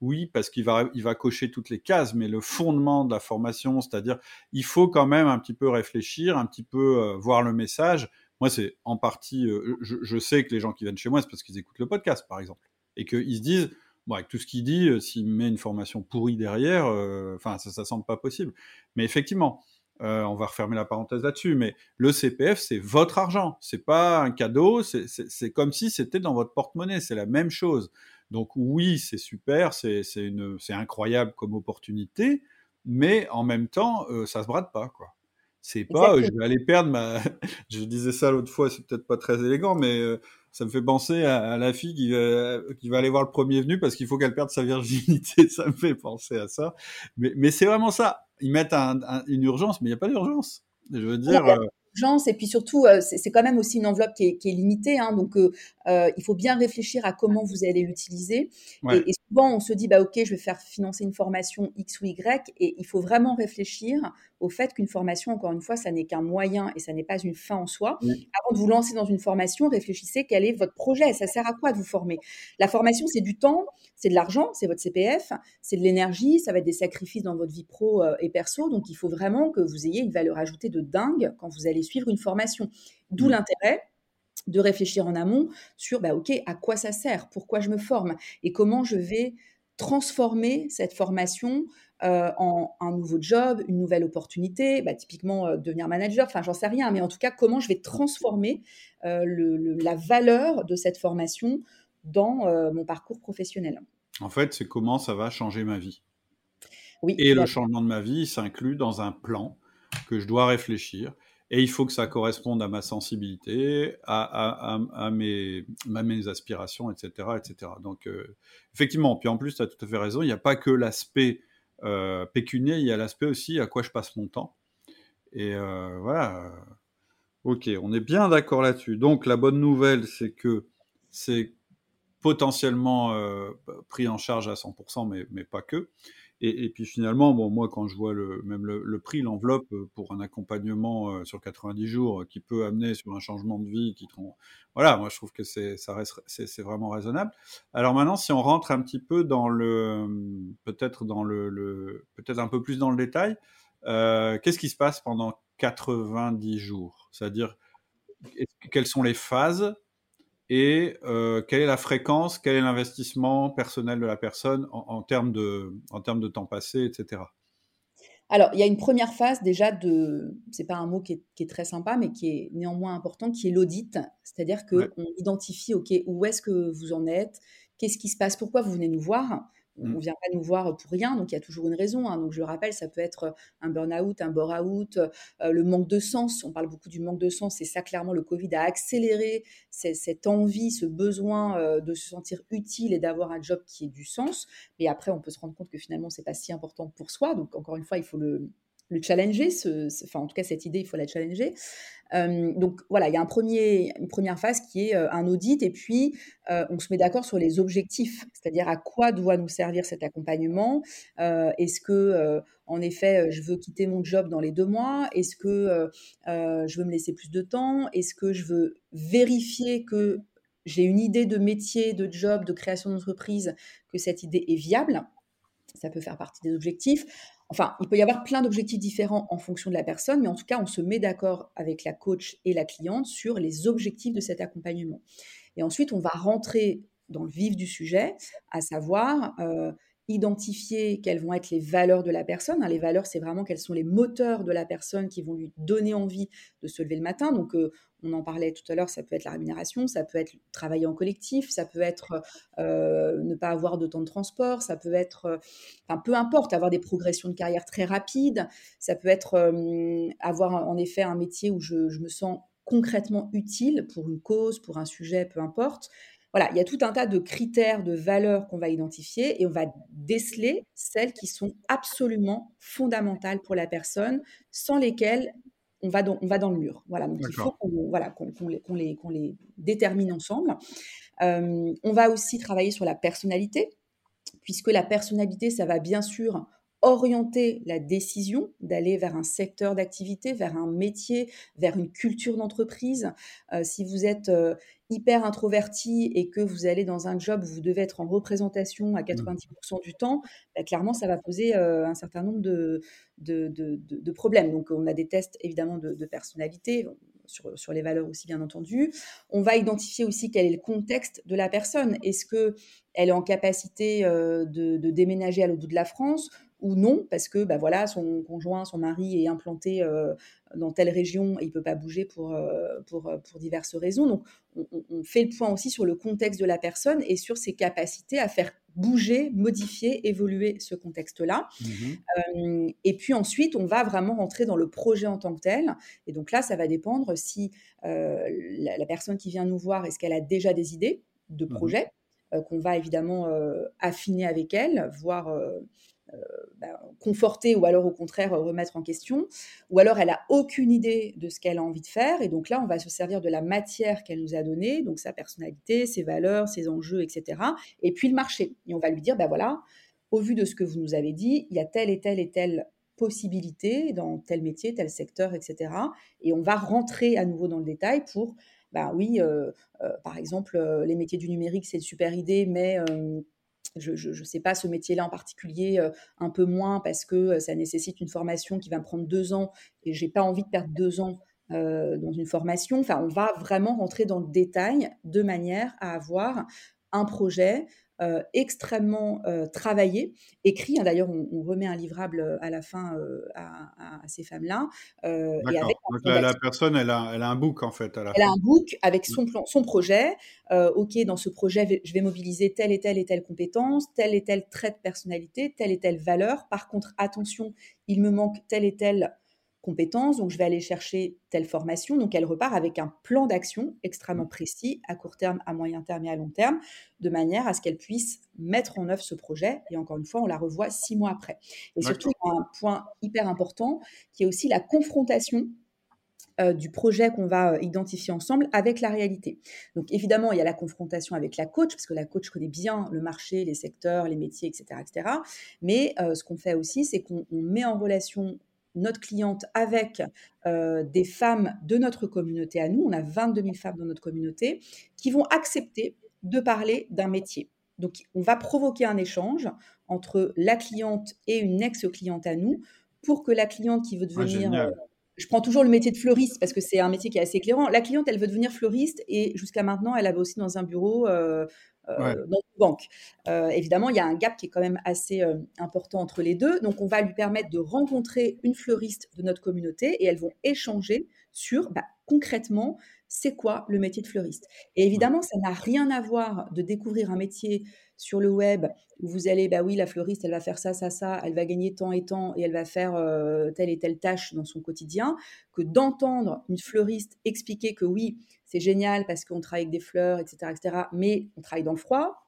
oui parce qu'il va il va cocher toutes les cases, mais le fondement de la formation, c'est-à-dire il faut quand même un petit peu réfléchir, un petit peu voir le message. Moi, c'est en partie, je, je sais que les gens qui viennent chez moi, c'est parce qu'ils écoutent le podcast, par exemple, et qu'ils se disent Bon, avec tout ce qu'il dit, euh, s'il met une formation pourrie derrière, euh, enfin, ça, ça semble pas possible. Mais effectivement, euh, on va refermer la parenthèse là-dessus, mais le CPF, c'est votre argent. C'est pas un cadeau, c'est comme si c'était dans votre porte-monnaie. C'est la même chose. Donc oui, c'est super, c'est incroyable comme opportunité, mais en même temps, ça se brade pas, quoi. C'est pas, je vais aller perdre ma. [laughs] je disais ça l'autre fois, c'est peut-être pas très élégant, mais ça me fait penser à, la fille qui va, qui va aller voir le premier venu parce qu'il faut qu'elle perde sa virginité. [laughs] Ça me fait penser à ça. Mais, mais c'est vraiment ça. Ils mettent une urgence, mais il n'y a pas d'urgence. Je veux dire. Et puis surtout, euh, c'est quand même aussi une enveloppe qui est, limitée. Hein. donc, euh, euh, il faut bien réfléchir à comment vous allez l'utiliser. Et, souvent, on se dit, bah, OK, je vais faire financer une formation X ou Y. Et il faut vraiment réfléchir au fait qu'une formation, encore une fois, ça n'est qu'un moyen et ça n'est pas une fin en soi. Avant de vous lancer dans une formation, réfléchissez quel est votre projet. Ça sert à quoi de vous former? La formation, c'est du temps, c'est de l'argent, c'est votre CPF, c'est de l'énergie, ça va être des sacrifices dans votre vie pro et perso. Donc, il faut vraiment que vous ayez une valeur ajoutée de dingue quand vous allez suivre une formation. D'où mmh. l'intérêt de réfléchir en amont sur, bah, OK, à quoi ça sert? Pourquoi je me forme? Et comment je vais transformer cette formation euh, en un nouveau job, une nouvelle opportunité, bah, typiquement euh, devenir manager, enfin j'en sais rien, mais en tout cas comment je vais transformer euh, la valeur de cette formation dans mon parcours professionnel? En fait, c'est comment ça va changer ma vie. Oui, et le changement de ma vie s'inclut dans un plan que je dois réfléchir. Et il faut que ça corresponde à ma sensibilité, à, mes, aspirations, etc. etc. Donc, euh, effectivement, puis en plus, tu as tout à fait raison, il n'y a pas que l'aspect euh, pécunier, il y a l'aspect aussi à quoi je passe mon temps. Et euh, voilà. Ok, on est bien d'accord là-dessus. Donc, la bonne nouvelle, c'est que c'est potentiellement pris en charge à 100%, mais, mais pas que. Et, puis finalement, bon, moi, quand je vois le, même le, prix, l'enveloppe euh, pour un accompagnement euh, sur 90 jours euh, qui peut amener sur un changement de vie, qui voilà, moi je trouve que c'est ça reste c'est vraiment raisonnable. Alors maintenant, si on rentre un petit peu dans le peut-être dans le, peut-être un peu plus dans le détail, qu'est-ce qui se passe pendant 90 jours? C'est-à-dire quelles sont les phases et euh, quelle est la fréquence, quel est l'investissement personnel de la personne en, termes, de, en termes de temps passé, etc. Alors, il y a une première phase déjà de, c'est pas un mot qui est, très sympa, mais qui est néanmoins important, qui est l'audit. C'est-à-dire qu'on identifie, OK, où est-ce que vous en êtes, qu'est-ce qui se passe, pourquoi vous venez nous voir, on ne mmh. vient pas nous voir pour rien, donc il y a toujours une raison. Hein. Donc je le rappelle, ça peut être un burn-out, un bore-out, euh, le manque de sens. On parle beaucoup du manque de sens, et ça clairement le Covid a accéléré cette envie, ce besoin euh, de se sentir utile et d'avoir un job qui ait du sens. Mais après, on peut se rendre compte que finalement c'est pas si important pour soi. Donc encore une fois, il faut le, le challenger, enfin en tout cas cette idée, il faut la challenger. Euh, donc voilà, il y a un premier, une première phase qui est euh, un audit et puis euh, on se met d'accord sur les objectifs, c'est-à-dire à quoi doit nous servir cet accompagnement. Est-ce que en effet je veux quitter mon job dans les deux mois? Est-ce que je veux me laisser plus de temps? Est-ce que je veux vérifier que j'ai une idée de métier, de job, de création d'entreprise, que cette idée est viable? Ça peut faire partie des objectifs. Enfin, il peut y avoir plein d'objectifs différents en fonction de la personne, mais en tout cas, on se met d'accord avec la coach et la cliente sur les objectifs de cet accompagnement. Et ensuite, on va rentrer dans le vif du sujet, à savoir euh, identifier quelles vont être les valeurs de la personne. Hein, les valeurs, c'est vraiment quels sont les moteurs de la personne qui vont lui donner envie de se lever le matin. Donc, euh, on en parlait tout à l'heure, ça peut être la rémunération, ça peut être travailler en collectif, ça peut être euh, ne pas avoir de temps de transport, ça peut être, euh, peu importe, avoir des progressions de carrière très rapides, ça peut être avoir en effet un métier où je me sens concrètement utile pour une cause, pour un sujet, peu importe. Voilà, il y a tout un tas de critères, de valeurs qu'on va identifier et on va déceler celles qui sont absolument fondamentales pour la personne, sans lesquelles on va dans, on va dans le mur. Voilà, donc il faut qu'on voilà, les, les, détermine ensemble. Euh, on va aussi travailler sur la personnalité, puisque la personnalité, ça va bien sûr orienter la décision d'aller vers un secteur d'activité, vers un métier, vers une culture d'entreprise. Euh, si vous êtes euh, hyper introverti et que vous allez dans un job où vous devez être en représentation à 90% mmh. du temps, bah, clairement, ça va poser euh, un certain nombre de, de, problèmes. Donc, on a des tests évidemment de, personnalité. Sur, sur, les valeurs aussi, bien entendu. On va identifier aussi quel est le contexte de la personne. Est-ce qu'elle est en capacité de, déménager à l'autre bout de la France ou non, parce que bah, voilà, son conjoint, son mari est implanté euh, dans telle région et il ne peut pas bouger pour, euh, pour, euh, pour, diverses raisons. Donc, on, fait le point aussi sur le contexte de la personne et sur ses capacités à faire bouger, modifier, évoluer ce contexte-là. Mmh et puis ensuite, on va vraiment rentrer dans le projet en tant que tel. Et donc là, ça va dépendre si la, personne qui vient nous voir, est-ce qu'elle a déjà des idées de mmh projet qu'on va évidemment affiner avec elle, voir bah, conforter ou alors au contraire remettre en question, ou alors elle a aucune idée de ce qu'elle a envie de faire, et donc là, on va se servir de la matière qu'elle nous a donnée, donc sa personnalité, ses valeurs, ses enjeux, etc., et puis le marché. Et on va lui dire, ben voilà, au vu de ce que vous nous avez dit, il y a telle et telle et telle possibilité dans tel métier, tel secteur, etc. Et on va rentrer à nouveau dans le détail pour, bah oui, euh, euh, par exemple, euh, les métiers du numérique, c'est une super idée, mais je ne sais pas, ce métier-là en particulier, un peu moins parce que ça nécessite une formation qui va me prendre deux ans et j'ai pas envie de perdre deux ans dans une formation. Enfin, on va vraiment rentrer dans le détail de manière à avoir un projet euh, extrêmement euh, travaillé, écrit. Hein, d'ailleurs, on, remet un livrable euh, à la fin à, ces femmes-là. Donc la, personne, elle a, elle a, un book en fait. elle a un book avec son, plan, son projet. ok, dans ce projet, je vais mobiliser telle et telle et telle compétence, tel et tel trait de personnalité, telle et telle valeur. Par contre, attention, il me manque telle et telle compétences, donc je vais aller chercher telle formation. Donc elle repart avec un plan d'action extrêmement mmh. précis à court terme, à moyen terme et à long terme, de manière à ce qu'elle puisse mettre en œuvre ce projet. Et encore une fois, on la revoit six mois après. Et surtout, un point hyper important qui est aussi la confrontation euh, du projet qu'on va euh, identifier ensemble avec la réalité. Donc évidemment, il y a la confrontation avec la coach, parce que la coach connaît bien le marché, les secteurs, les métiers, etc. etc. Mais euh, ce qu'on fait aussi, c'est qu'on met en relation notre cliente avec euh, des femmes de notre communauté à nous. On a 22 000 femmes dans notre communauté qui vont accepter de parler d'un métier. Donc, on va provoquer un échange entre la cliente et une ex-cliente à nous pour que la cliente qui veut ah, devenir... Euh, je prends toujours le métier de fleuriste parce que c'est un métier qui est assez éclairant. La cliente, elle veut devenir fleuriste et jusqu'à maintenant, elle avait aussi dans un bureau euh, euh, dans une banque. Euh, évidemment, il y a un gap qui est quand même assez euh, important entre les deux. Donc, on va lui permettre de rencontrer une fleuriste de notre communauté et elles vont échanger sur bah, concrètement c'est quoi le métier de fleuriste. Et évidemment, ça n'a rien à voir de découvrir un métier sur le web où vous allez, bah oui, la fleuriste, elle va faire ça, ça, ça, elle va gagner tant et tant et elle va faire telle et telle tâche dans son quotidien, que d'entendre une fleuriste expliquer que oui, c'est génial parce qu'on travaille avec des fleurs, etc., etc., mais on travaille dans le froid.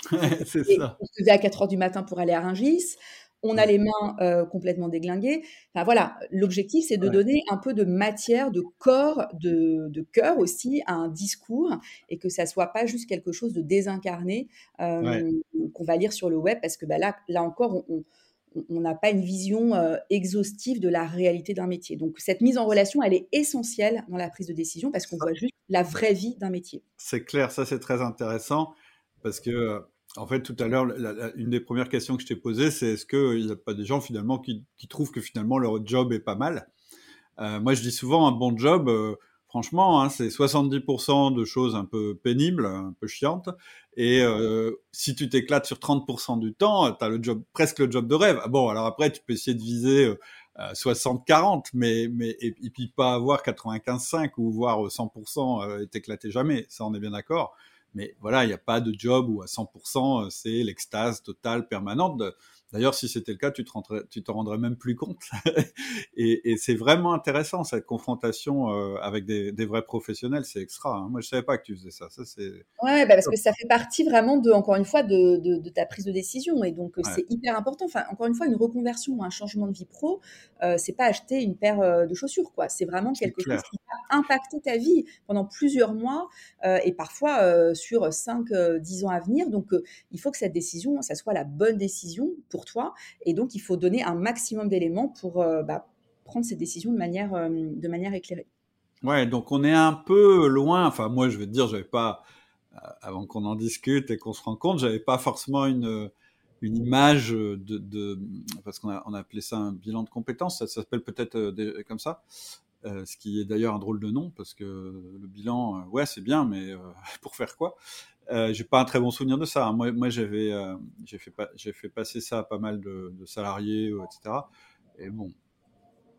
[laughs] c'est ça. On se faisait à 4 heures du matin pour aller à Rungis. On a les mains euh, complètement déglinguées. Enfin voilà, l'objectif c'est de donner un peu de matière, de corps, de, de, cœur aussi à un discours et que ça soit pas juste quelque chose de désincarné euh, qu'on va lire sur le web parce que bah, là, là encore, on, on n'a pas une vision euh, exhaustive de la réalité d'un métier. Donc cette mise en relation, elle est essentielle dans la prise de décision parce qu'on voit juste la vraie vie d'un métier. C'est clair, ça c'est très intéressant parce que en fait tout à l'heure, une des premières questions que je t'ai posées, c'est est-ce qu'il n'y a pas des gens finalement qui, trouvent que finalement leur job est pas mal? Euh, Moi je dis souvent un bon job. Euh, franchement, hein, c'est 70% de choses un peu pénibles, un peu chiantes. Et euh, si tu t'éclates sur 30% du temps, tu as le job, presque le job de rêve. Ah bon, alors après, tu peux essayer de viser 60-40, mais, mais et, puis pas avoir 95-5 ou voir 100% euh, et t'éclater jamais. Ça, on est bien d'accord. Mais voilà, il n'y a pas de job où à 100%, euh, c'est l'extase totale, permanente. De, D'ailleurs, si c'était le cas, tu te, rendrais, tu te rendrais même plus compte. [laughs] et, et c'est vraiment intéressant cette confrontation euh, avec des, des, vrais professionnels, c'est extra. Hein. Moi, je savais pas que tu faisais ça. ça c'est... Ouais, bah parce que ça fait partie vraiment de, encore une fois, de, de, de ta prise de décision, et donc euh, c'est hyper important. Enfin, encore une fois, une reconversion ou un changement de vie pro, euh, c'est pas acheter une paire euh, de chaussures, quoi. C'est vraiment quelque chose qui va impacter ta vie pendant plusieurs mois euh, et parfois sur 5-10 ans à venir. Donc, il faut que cette décision, ça soit la bonne décision pour toi. Et donc, il faut donner un maximum d'éléments pour euh, bah, prendre ces décisions de manière, euh, de manière éclairée. Ouais, donc on est un peu loin. Enfin, moi, je vais te dire, j'avais pas, euh, avant qu'on en discute et qu'on se rende compte, j'avais pas forcément une, une image de, parce qu'on a, on a appelé ça un bilan de compétences. Ça, s'appelle peut-être comme ça. ce qui est d'ailleurs un drôle de nom parce que le bilan, ouais, c'est bien, mais [laughs] pour faire quoi? Euh, j'ai pas un très bon souvenir de ça. Hein. Moi, moi j'avais, euh, j'ai fait, j'ai fait passer ça à pas mal de, de salariés, etc. Et bon,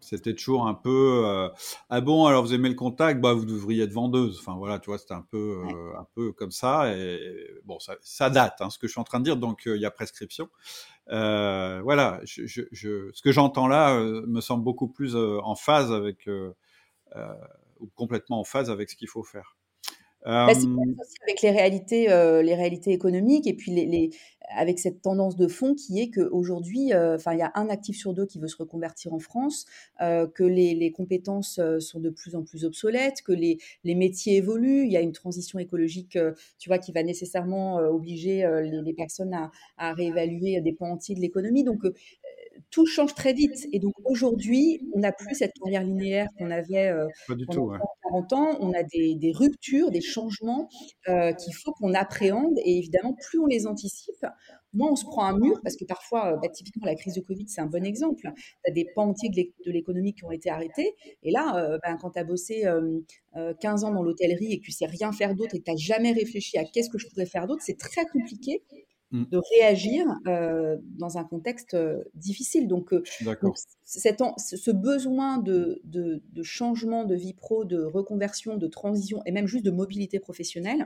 c'était toujours un peu euh, ah bon alors vous aimez le contact? Bah vous devriez être vendeuse enfin voilà tu vois c'était un peu euh, un peu comme ça et bon ça, ça date hein, ce que je suis en train de dire donc euh, il y a prescription voilà je, je, je, ce que j'entends là me semble beaucoup plus en phase avec ou complètement en phase avec ce qu'il faut faire Bah, c'est aussi avec les réalités, les réalités économiques et puis les, les, avec cette tendance de fond qui est qu'aujourd'hui, enfin, il y a un actif sur deux qui veut se reconvertir en France, que les, les, compétences sont de plus en plus obsolètes, que les, les, métiers évoluent. Il y a une transition écologique, tu vois, qui va nécessairement obliger les, les, personnes à, à, réévaluer des pans entiers de l'économie. Donc, tout change très vite. Et donc aujourd'hui, on n'a plus cette carrière linéaire qu'on avait euh, pendant 40 ans. On a des, ruptures, des changements euh, qu'il faut qu'on appréhende. Et évidemment, plus on les anticipe, moins on se prend un mur. Parce que parfois, euh, bah, typiquement, la crise de Covid, c'est un bon exemple. Tu as des pans entiers de l'économie qui ont été arrêtés. Et là, ben, quand tu as bossé 15 ans dans l'hôtellerie et que tu sais rien faire d'autre et que tu n'as jamais réfléchi à qu'est-ce que je pourrais faire d'autre, c'est très compliqué. De réagir euh, dans un contexte euh, difficile. Donc, euh, ce besoin de, de, de, changement de vie pro, de reconversion, de transition et même juste de mobilité professionnelle,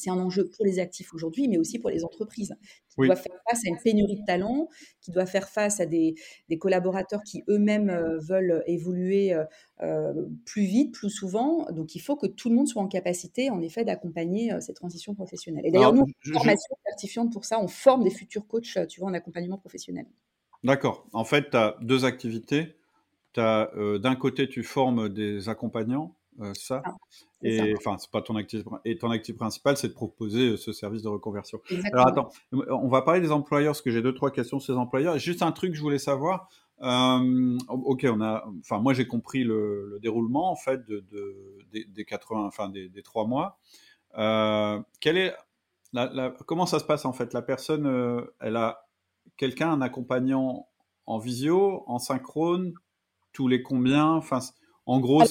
c'est un enjeu pour les actifs aujourd'hui, mais aussi pour les entreprises qui doivent faire face à une pénurie de talents, qui doivent faire face à des, collaborateurs qui eux-mêmes euh, veulent évoluer euh, euh, plus vite, plus souvent. Donc, il faut que tout le monde soit en capacité, en effet, d'accompagner cette transition professionnelle. Et d'ailleurs, nous, une formation certifiante pour ça, on forme des futurs coachs, tu vois, en accompagnement professionnel. D'accord. En fait, tu as deux activités. As, d'un côté, tu formes des accompagnants euh, ça. Ah, et enfin, c'est pas ton activité. Et ton activité principale, c'est de proposer euh, ce service de reconversion. Alors attends, on va parler des employeurs, parce que j'ai deux trois questions sur ces employeurs. Juste un truc, je voulais savoir. Euh, ok, on a. Enfin, moi, j'ai compris le, déroulement en fait de, des, 80, enfin des, trois mois. quelle est la, comment ça se passe en fait? La personne, elle a quelqu'un, un accompagnant en visio, en synchrone, tous les combien? Enfin, en gros,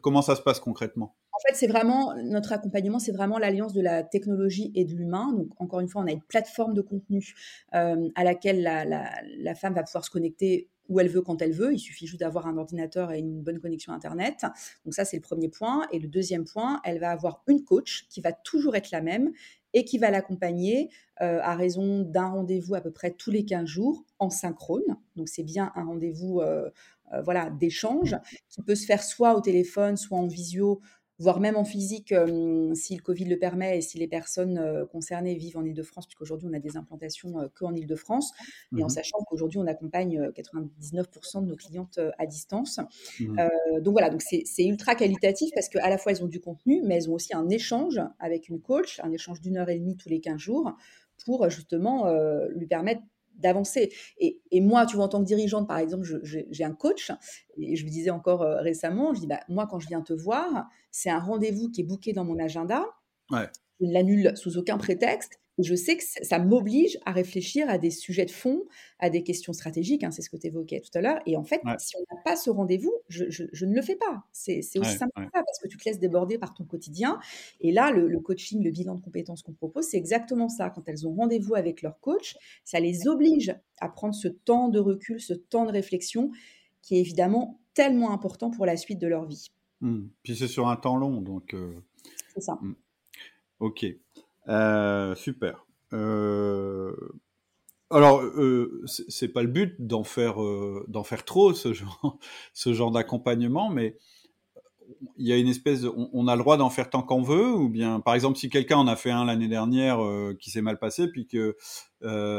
comment ça se passe concrètement? En fait, c'est vraiment notre accompagnement, c'est vraiment l'alliance de la technologie et de l'humain. Donc, encore une fois, on a une plateforme de contenu euh, à laquelle la, femme va pouvoir se connecter où elle veut quand elle veut. Il suffit juste d'avoir un ordinateur et une bonne connexion Internet. Donc ça, c'est le premier point. Et le deuxième point, elle va avoir une coach qui va toujours être la même et qui va l'accompagner euh, à raison d'un rendez-vous à peu près tous les 15 jours en synchrone. Donc c'est bien un rendez-vous euh, euh, voilà, d'échange qui peut se faire soit au téléphone, soit en visio, voire même en physique si le Covid le permet et si les personnes concernées vivent en Ile-de-France, puisqu'aujourd'hui on a des implantations que en Ile-de-France, et en mmh sachant qu'aujourd'hui on accompagne 99% de nos clientes à distance. Mmh donc voilà, donc c'est ultra qualitatif parce qu'à la fois elles ont du contenu, mais elles ont aussi un échange avec une coach, un échange d'une heure et demie tous les 15 jours pour justement lui permettre d'avancer. Et, moi, tu vois, en tant que dirigeante, par exemple, j'ai un coach, et je lui disais encore euh, récemment, je dis, bah, moi, quand je viens te voir, c'est un rendez-vous qui est booké dans mon agenda. Ouais. Je ne l'annule sous aucun prétexte je sais que ça m'oblige à réfléchir à des sujets de fond, à des questions stratégiques, hein, c'est ce que tu évoquais tout à l'heure. Et en fait, si on n'a pas ce rendez-vous, je, ne le fais pas. C'est aussi simple que ça, parce que tu te laisses déborder par ton quotidien. Et là, le, coaching, le bilan de compétences qu'on propose, c'est exactement ça. Quand elles ont rendez-vous avec leur coach, ça les oblige à prendre ce temps de recul, ce temps de réflexion, qui est évidemment tellement important pour la suite de leur vie. Mmh. Puis c'est sur un temps long, donc. Euh, c'est ça. Mmh. Ok. Euh, super. Euh, alors, euh, c'est pas le but d'en faire d'en faire trop ce genre [laughs] ce genre d'accompagnement, mais il y a une espèce de, on, a le droit d'en faire tant qu'on veut, ou bien, par exemple, si quelqu'un en a fait un l'année dernière qui s'est mal passé, puis que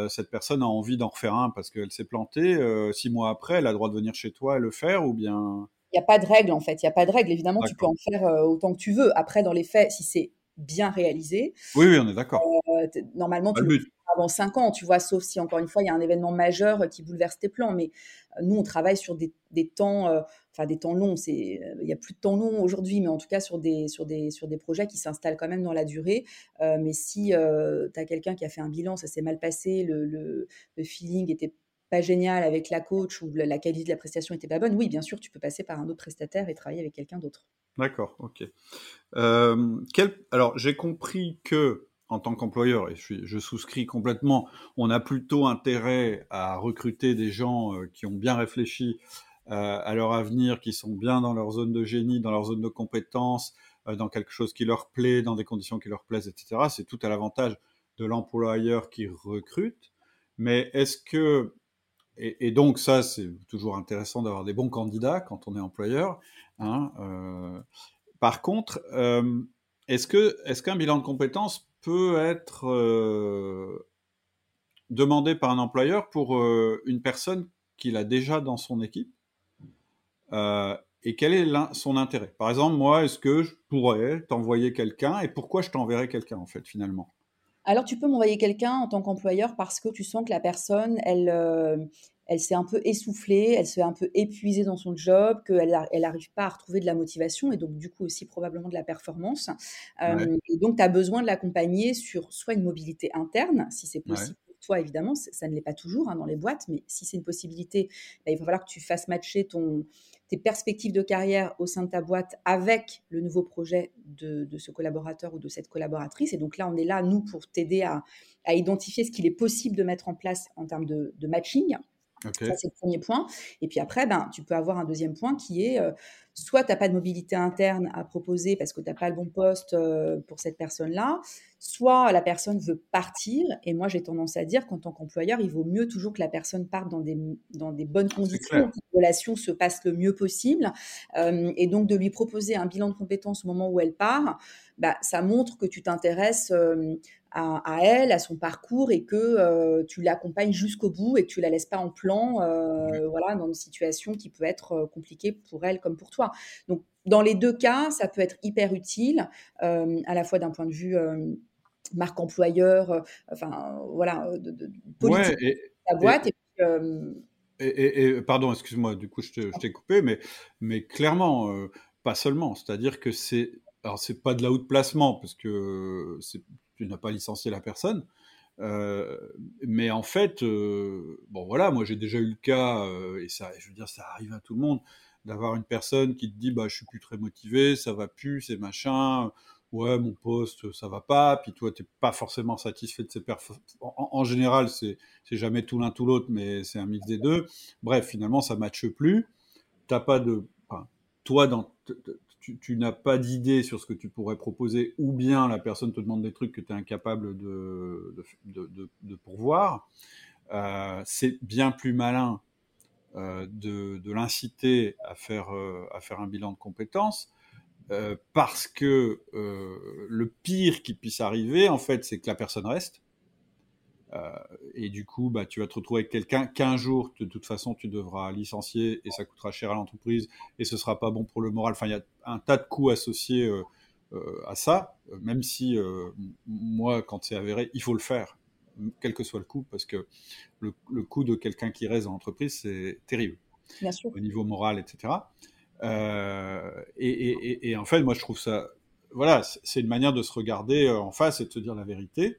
cette personne a envie d'en refaire un parce qu'elle s'est plantée, six mois après, elle a le droit de venir chez toi et le faire, ou bien Il n'y a pas de règle en fait. Il n'y a pas de règle. Évidemment, tu peux en faire autant que tu veux. Après, dans les faits, si c'est bien réalisé. Oui, oui, on est d'accord. Euh, normalement, tu le fais avant 5 ans, tu vois, sauf si, encore une fois, il y a un événement majeur qui bouleverse tes plans. Mais euh, nous, on travaille sur des, temps, euh, enfin des temps longs. il n'y a plus de temps long aujourd'hui, mais en tout cas sur des, sur des, sur des projets qui s'installent quand même dans la durée. mais si tu as quelqu'un qui a fait un bilan, ça s'est mal passé, le, le, le feeling était pas génial avec la coach ou la qualité de la prestation était pas bonne, oui, bien sûr, tu peux passer par un autre prestataire et travailler avec quelqu'un d'autre. D'accord, ok. Euh, quel... Alors, j'ai compris que, en tant qu'employeur, et je, souscris complètement, on a plutôt intérêt à recruter des gens euh, qui ont bien réfléchi euh, à leur avenir, qui sont bien dans leur zone de génie, dans leur zone de compétence, dans quelque chose qui leur plaît, dans des conditions qui leur plaisent, etc. C'est tout à l'avantage de l'employeur qui recrute. Mais est-ce que et, donc ça, c'est toujours intéressant d'avoir des bons candidats quand on est employeur. Hein, euh, par contre, euh, est-ce que est-ce qu'un bilan de compétences peut être euh, demandé par un employeur pour une personne qu'il a déjà dans son équipe et quel est son intérêt? Par exemple, moi, est-ce que je pourrais t'envoyer quelqu'un et pourquoi je t'enverrais quelqu'un en fait finalement? Alors, tu peux m'envoyer quelqu'un en tant qu'employeur parce que tu sens que la personne, elle, elle s'est un peu essoufflée, elle s'est un peu épuisée dans son job, qu'elle n'arrive pas à retrouver de la motivation et donc du coup aussi probablement de la performance. Euh, et donc tu as besoin de l'accompagner sur soit une mobilité interne, si c'est possible. Toi, évidemment, ça ne l'est pas toujours hein, dans les boîtes, mais si c'est une possibilité, bah, il va falloir que tu fasses matcher ton, tes perspectives de carrière au sein de ta boîte avec le nouveau projet de, ce collaborateur ou de cette collaboratrice. Et donc là, on est là, nous, pour t'aider à, identifier ce qu'il est possible de mettre en place en termes de matching. Ça, c'est le premier point. Et puis après, ben, tu peux avoir un deuxième point qui est euh, soit tu n'as pas de mobilité interne à proposer parce que tu n'as pas le bon poste euh, pour cette personne-là, soit la personne veut partir. Et moi, j'ai tendance à dire qu'en tant qu'employeur, il vaut mieux toujours que la personne parte dans des, dans des bonnes conditions, que la relation se passe le mieux possible. Euh, et donc, de lui proposer un bilan de compétences au moment où elle part, bah, ça montre que tu t'intéresses à, elle, à son parcours et que euh, tu l'accompagnes jusqu'au bout et que tu la laisses pas en plan, euh, voilà, dans une situation qui peut être euh, compliquée pour elle comme pour toi. Donc, dans les deux cas, ça peut être hyper utile, à la fois d'un point de vue marque employeur, enfin voilà, de, politique de la boîte. Et, et, pardon, excuse-moi, du coup je t'ai coupé, mais, mais clairement, pas seulement. C'est-à-dire que c'est alors c'est pas de la haute placement parce que tu n'as pas licencié la personne. Euh, mais en fait, euh, bon voilà, moi j'ai déjà eu le cas, euh, et ça, je veux dire, ça arrive à tout le monde, d'avoir une personne qui te dit, bah je suis plus très motivé, ça va plus, c'est machin, ouais mon poste ça va pas, puis toi t'es pas forcément satisfait de ses performances. En, général, c'est jamais tout l'un tout l'autre, mais c'est un mix des deux. Bref, finalement ça matche plus. T'as pas de, enfin, toi dans tu, n'as pas d'idée sur ce que tu pourrais proposer, ou bien la personne te demande des trucs que tu es incapable de, de, pourvoir, euh, c'est bien plus malin euh, de, l'inciter à faire, euh, à faire un bilan de compétences, parce que le pire qui puisse arriver, en fait, c'est que la personne reste. Euh, et du coup, bah, tu vas te retrouver avec quelqu'un qu'un jour, de toute façon, tu devras licencier et ça coûtera cher à l'entreprise et ce sera pas bon pour le moral. Enfin, il y a un tas de coûts associés euh, euh, à ça, même si moi, quand c'est avéré, il faut le faire, quel que soit le coût, parce que le, coût de quelqu'un qui reste dans l'entreprise, c'est terrible. Bien sûr. Au niveau moral, etc. Et, et, en fait, moi, je trouve ça, voilà, c'est une manière de se regarder en face et de se dire la vérité.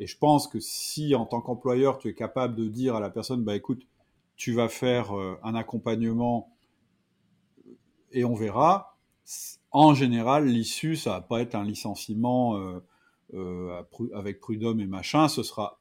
Et je pense que si, en tant qu'employeur, tu es capable de dire à la personne, bah écoute, tu vas faire euh, un accompagnement et on verra. En général, l'issue, ça va pas être un licenciement euh, euh, avec prud'homme et machin. Ce sera,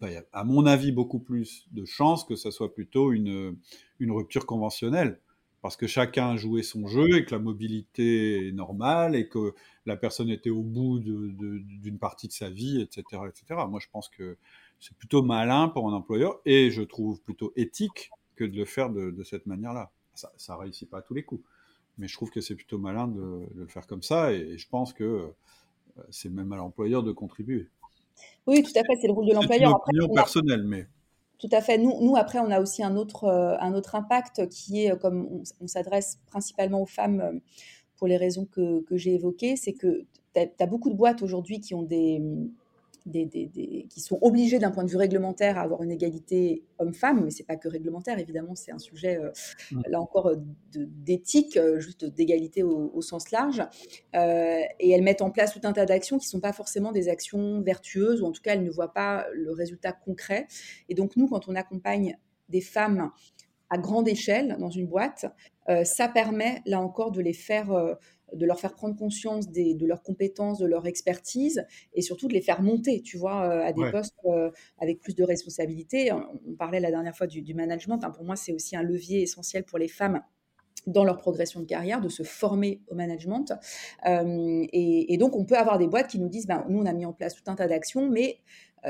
bah, à mon avis, beaucoup plus de chances que ça soit plutôt une, une rupture conventionnelle parce que chacun a joué son jeu et que la mobilité est normale et que la personne était au bout d'une partie de sa vie, etc., etc. Moi, je pense que c'est plutôt malin pour un employeur et je trouve plutôt éthique que de le faire de, cette manière-là. Ça, ça réussit pas à tous les coups, mais je trouve que c'est plutôt malin de, le faire comme ça et, je pense que euh, c'est même à l'employeur de contribuer. Oui, tout à fait, c'est le rôle de l'employeur. C'est une opinion personnelle, mais tout à fait. Nous, après, on a aussi un autre, euh, impact qui est, euh, comme on, s'adresse principalement aux femmes euh, pour les raisons que, que j'ai évoquées, c'est que tu as, beaucoup de boîtes aujourd'hui qui ont des, qui sont obligés d'un point de vue réglementaire à avoir une égalité homme-femme, mais c'est pas que réglementaire, évidemment, c'est un sujet, euh, mmh. là encore, euh, d'éthique, euh, juste d'égalité au, sens large. et elles mettent en place tout un tas d'actions qui sont pas forcément des actions vertueuses, ou en tout cas, elles ne voient pas le résultat concret. Et donc, nous, quand on accompagne des femmes à grande échelle dans une boîte, ça permet, là encore, de les faire de leur faire prendre conscience de leurs compétences, de leur expertise, et surtout de les faire monter, tu vois, euh, à des postes euh, avec plus de responsabilités. On, parlait la dernière fois du, management. pour moi, c'est aussi un levier essentiel pour les femmes dans leur progression de carrière, de se former au management. Euh, et, donc, on peut avoir des boîtes qui nous disent, ben, nous, on a mis en place tout un tas d'actions, mais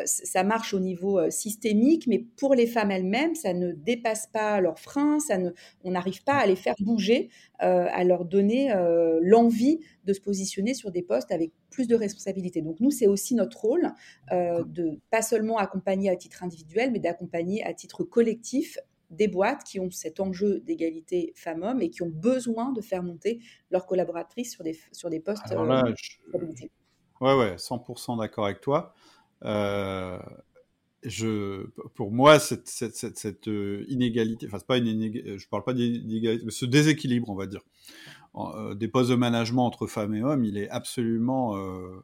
ça marche au niveau systémique, mais pour les femmes elles-mêmes, ça ne dépasse pas leurs freins, ça ne, on n'arrive pas à les faire bouger, à leur donner l'envie de se positionner sur des postes avec plus de responsabilités. Donc nous, c'est aussi notre rôle de pas seulement accompagner à titre individuel, mais d'accompagner à titre collectif des boîtes qui ont cet enjeu d'égalité femmes-hommes et qui ont besoin de faire monter leurs collaboratrices sur des, sur des postes. Alors là, euh, Ouais, ouais, 100% d'accord avec toi. Euh, je, pour moi, cette, cette, cette, euh, inégalité, enfin, pas une inégalité, je parle pas d'inégalité, mais ce déséquilibre, on va dire, des postes de management entre femmes et hommes, il est absolument,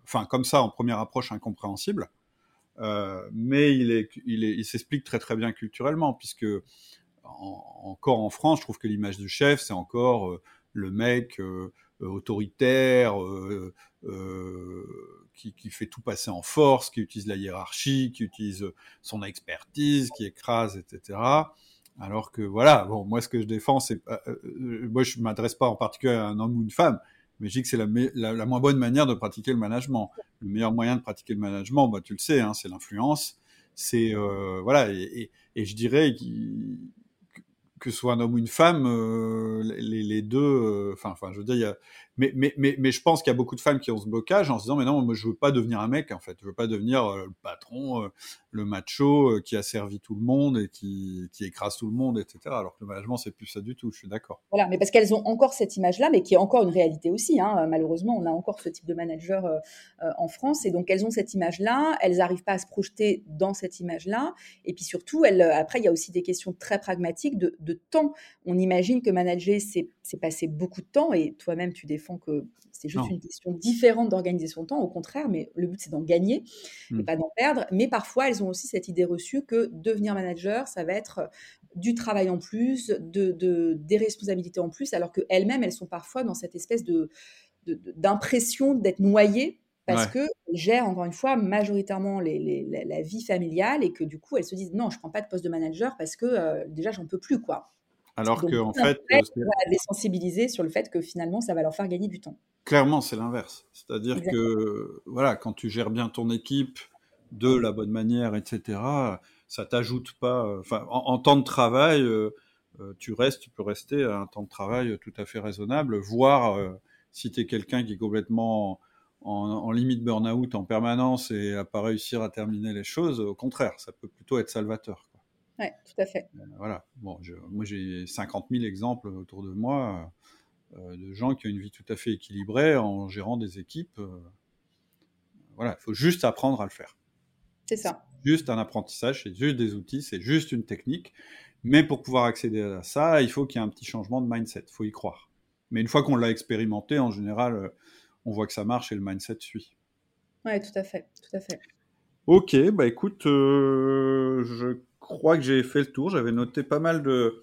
enfin, comme ça, en première approche, incompréhensible. mais il il s'explique très très bien culturellement, puisque encore en France, je trouve que l'image du chef, c'est encore euh, le mec euh, euh, autoritaire, qui, qui, fait tout passer en force, qui utilise la hiérarchie, qui utilise son expertise, qui écrase, etc. Alors que voilà, bon, moi ce que je défends, c'est, moi je m'adresse pas en particulier à un homme ou une femme, mais je dis que c'est la, la, la, moins bonne manière de pratiquer le management. Le meilleur moyen de pratiquer le management, bah, tu le sais, hein, c'est l'influence. C'est euh, voilà, et, et, et, je dirais que ce soit un homme ou une femme, euh, les, les, deux, euh, enfin, enfin, je veux dire, il y a, mais, je pense qu'il y a beaucoup de femmes qui ont ce blocage en se disant, mais non, moi, je veux pas devenir un mec, en fait, je veux pas devenir euh, le patron, le macho qui a servi tout le monde et qui, qui écrase tout le monde, etc. Alors que le management, c'est plus ça du tout. Je suis d'accord. Voilà, mais parce qu'elles ont encore cette image-là, mais qui est encore une réalité aussi. Hein. Malheureusement, on a encore ce type de manager en France, et donc elles ont cette image-là, elles n'arrivent pas à se projeter dans cette image-là, et puis surtout, elles, après, il y a aussi des questions très pragmatiques de, de temps. On imagine que manager, c'est passer beaucoup de temps, et toi-même, tu défends que c'est juste une question différente d'organiser son temps, au contraire, mais le but, c'est d'en gagner et mmh. pas d'en perdre. Mais parfois, elles ont aussi cette idée reçue que devenir manager, ça va être du travail en plus, de, des responsabilités en plus, alors qu'elles-mêmes, elles sont parfois dans cette espèce de d'impression d'être noyées parce que qu'elles gèrent, encore une fois, majoritairement les, la, vie familiale et que du coup, elles se disent non, je ne prends pas de poste de manager parce que euh, déjà, j'en peux plus. quoi. Alors qu'en en fait. Euh, les sensibiliser sur le fait que finalement, ça va leur faire gagner du temps. Clairement, c'est l'inverse. C'est-à-dire que, voilà, quand tu gères bien ton équipe de la bonne manière, etc., ça t'ajoute pas. Euh, enfin, en, temps de travail, tu restes, tu peux rester à un temps de travail tout à fait raisonnable, voire si tu es quelqu'un qui est complètement en, limite burn-out en permanence et à pas réussir à terminer les choses. Au contraire, ça peut plutôt être salvateur. Oui, tout à fait. Euh, voilà. Bon, moi, j'ai 50 000 exemples autour de moi euh, de gens qui ont une vie tout à fait équilibrée en gérant des équipes. Euh, voilà, il faut juste apprendre à le faire. C'est ça. Juste un apprentissage, c'est juste des outils, c'est juste une technique. Mais pour pouvoir accéder à ça, il faut qu'il y ait un petit changement de mindset. Il faut y croire. Mais une fois qu'on l'a expérimenté, en général, on voit que ça marche et le mindset suit. Oui, tout à fait, tout à fait. Ok, bah écoute, euh, je crois que j'ai fait le tour. J'avais noté pas mal de,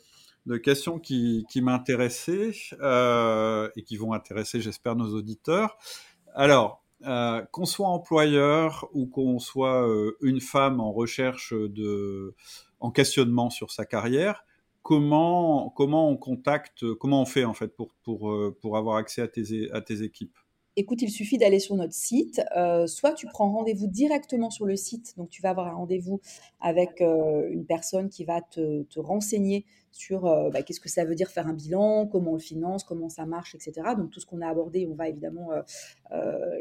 questions qui, m'intéressaient euh, et qui vont intéresser, j'espère, nos auditeurs. Alors, euh, qu'on soit employeur ou qu'on soit une femme en recherche de, en questionnement sur sa carrière, comment, comment on contacte, comment on fait en fait pour, pour, pour avoir accès à tes, à tes équipes? Écoute, il suffit d'aller sur notre site. Euh, soit tu prends rendez-vous directement sur le site, donc tu vas avoir un rendez-vous avec euh, une personne qui va te, renseigner sur euh, bah, qu'est-ce que ça veut dire faire un bilan, comment on le finance, comment ça marche, etc. Donc tout ce qu'on a abordé, on va évidemment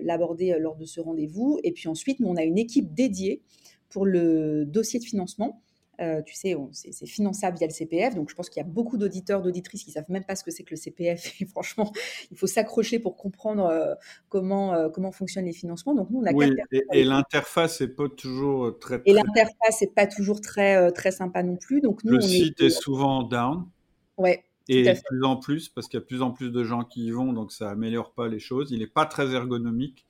l'aborder lors de ce rendez-vous. Et puis ensuite, nous, on a une équipe dédiée pour le dossier de financement. Euh, tu sais, c'est finançable via le CPF. Donc, je pense qu'il y a beaucoup d'auditeurs, d'auditrices qui savent même pas ce que c'est que le CPF. [laughs] Et franchement, il faut s'accrocher pour comprendre euh, comment, euh, comment fonctionnent les financements. Donc, nous, on a oui, et, l'interface n'est pas toujours très. Et l'interface n'est pas toujours très, très sympa non plus. Donc, nous, le site est... souvent down. Ouais. Et de plus en plus, parce qu'il y a de plus en plus de gens qui y vont, donc ça améliore pas les choses. Il n'est pas très ergonomique.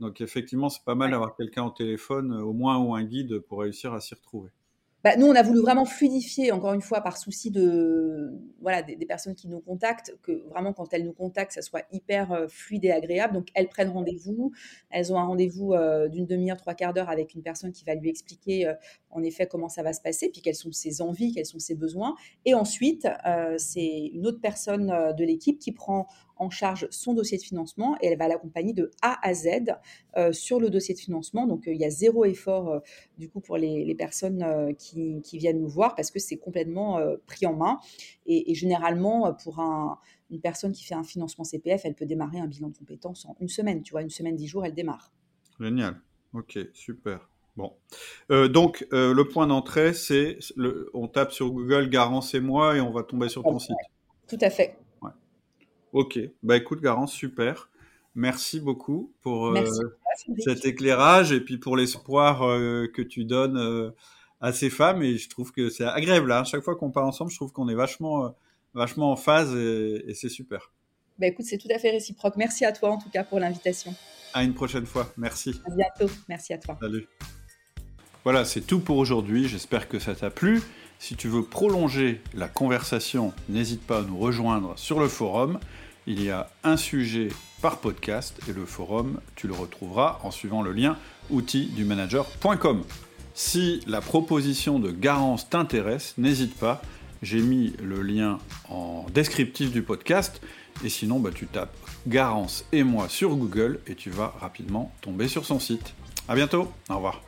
Donc effectivement, c'est pas mal d'avoir quelqu'un au téléphone, au moins ou un guide pour réussir à s'y retrouver. Bah, nous, on a voulu vraiment fluidifier, encore une fois, par souci de voilà des, personnes qui nous contactent, que vraiment quand elles nous contactent, ça soit hyper euh, fluide et agréable. Donc, elles prennent rendez-vous, elles ont un rendez-vous euh, d'une demi-heure, trois quarts d'heure avec une personne qui va lui expliquer euh, en effet comment ça va se passer, puis quelles sont ses envies, quels sont ses besoins. Et ensuite, c'est une autre personne de l'équipe qui prend en charge son dossier de financement et elle va l'accompagner de A à Z euh, sur le dossier de financement. Donc, il y a zéro effort du coup pour les, personnes qui, viennent nous voir parce que c'est complètement pris en main. Et, généralement, pour une personne qui fait un financement CPF, elle peut démarrer un bilan de compétences en une semaine. Tu vois, une semaine, dix jours, elle démarre. Génial. Ok, super. Bon. Euh, donc, euh, le point d'entrée, c'est on tape sur Google Garance et moi et on va tomber sur ton site. Tout à fait. Ok. Bah écoute, Garance, super. Merci beaucoup pour euh, cet éclairage et puis pour l'espoir que tu donnes à ces femmes. Et je trouve que c'est agréable. Hein. Chaque fois qu'on parle ensemble, je trouve qu'on est vachement, vachement en phase et, c'est super. Bah écoute, c'est tout à fait réciproque. Merci à toi en tout cas pour l'invitation. À une prochaine fois. Merci. À bientôt. Merci à toi. Salut. Voilà, c'est tout pour aujourd'hui. J'espère que ça t'a plu. Si tu veux prolonger la conversation, n'hésite pas à nous rejoindre sur le forum. Il y a un sujet par podcast et le forum, tu le retrouveras en suivant le lien outildumanager.com. Si la proposition de Garance t'intéresse, n'hésite pas. J'ai mis le lien en descriptif du podcast. Et sinon, bah, tu tapes Garance et moi sur Google et tu vas rapidement tomber sur son site. A bientôt, au revoir.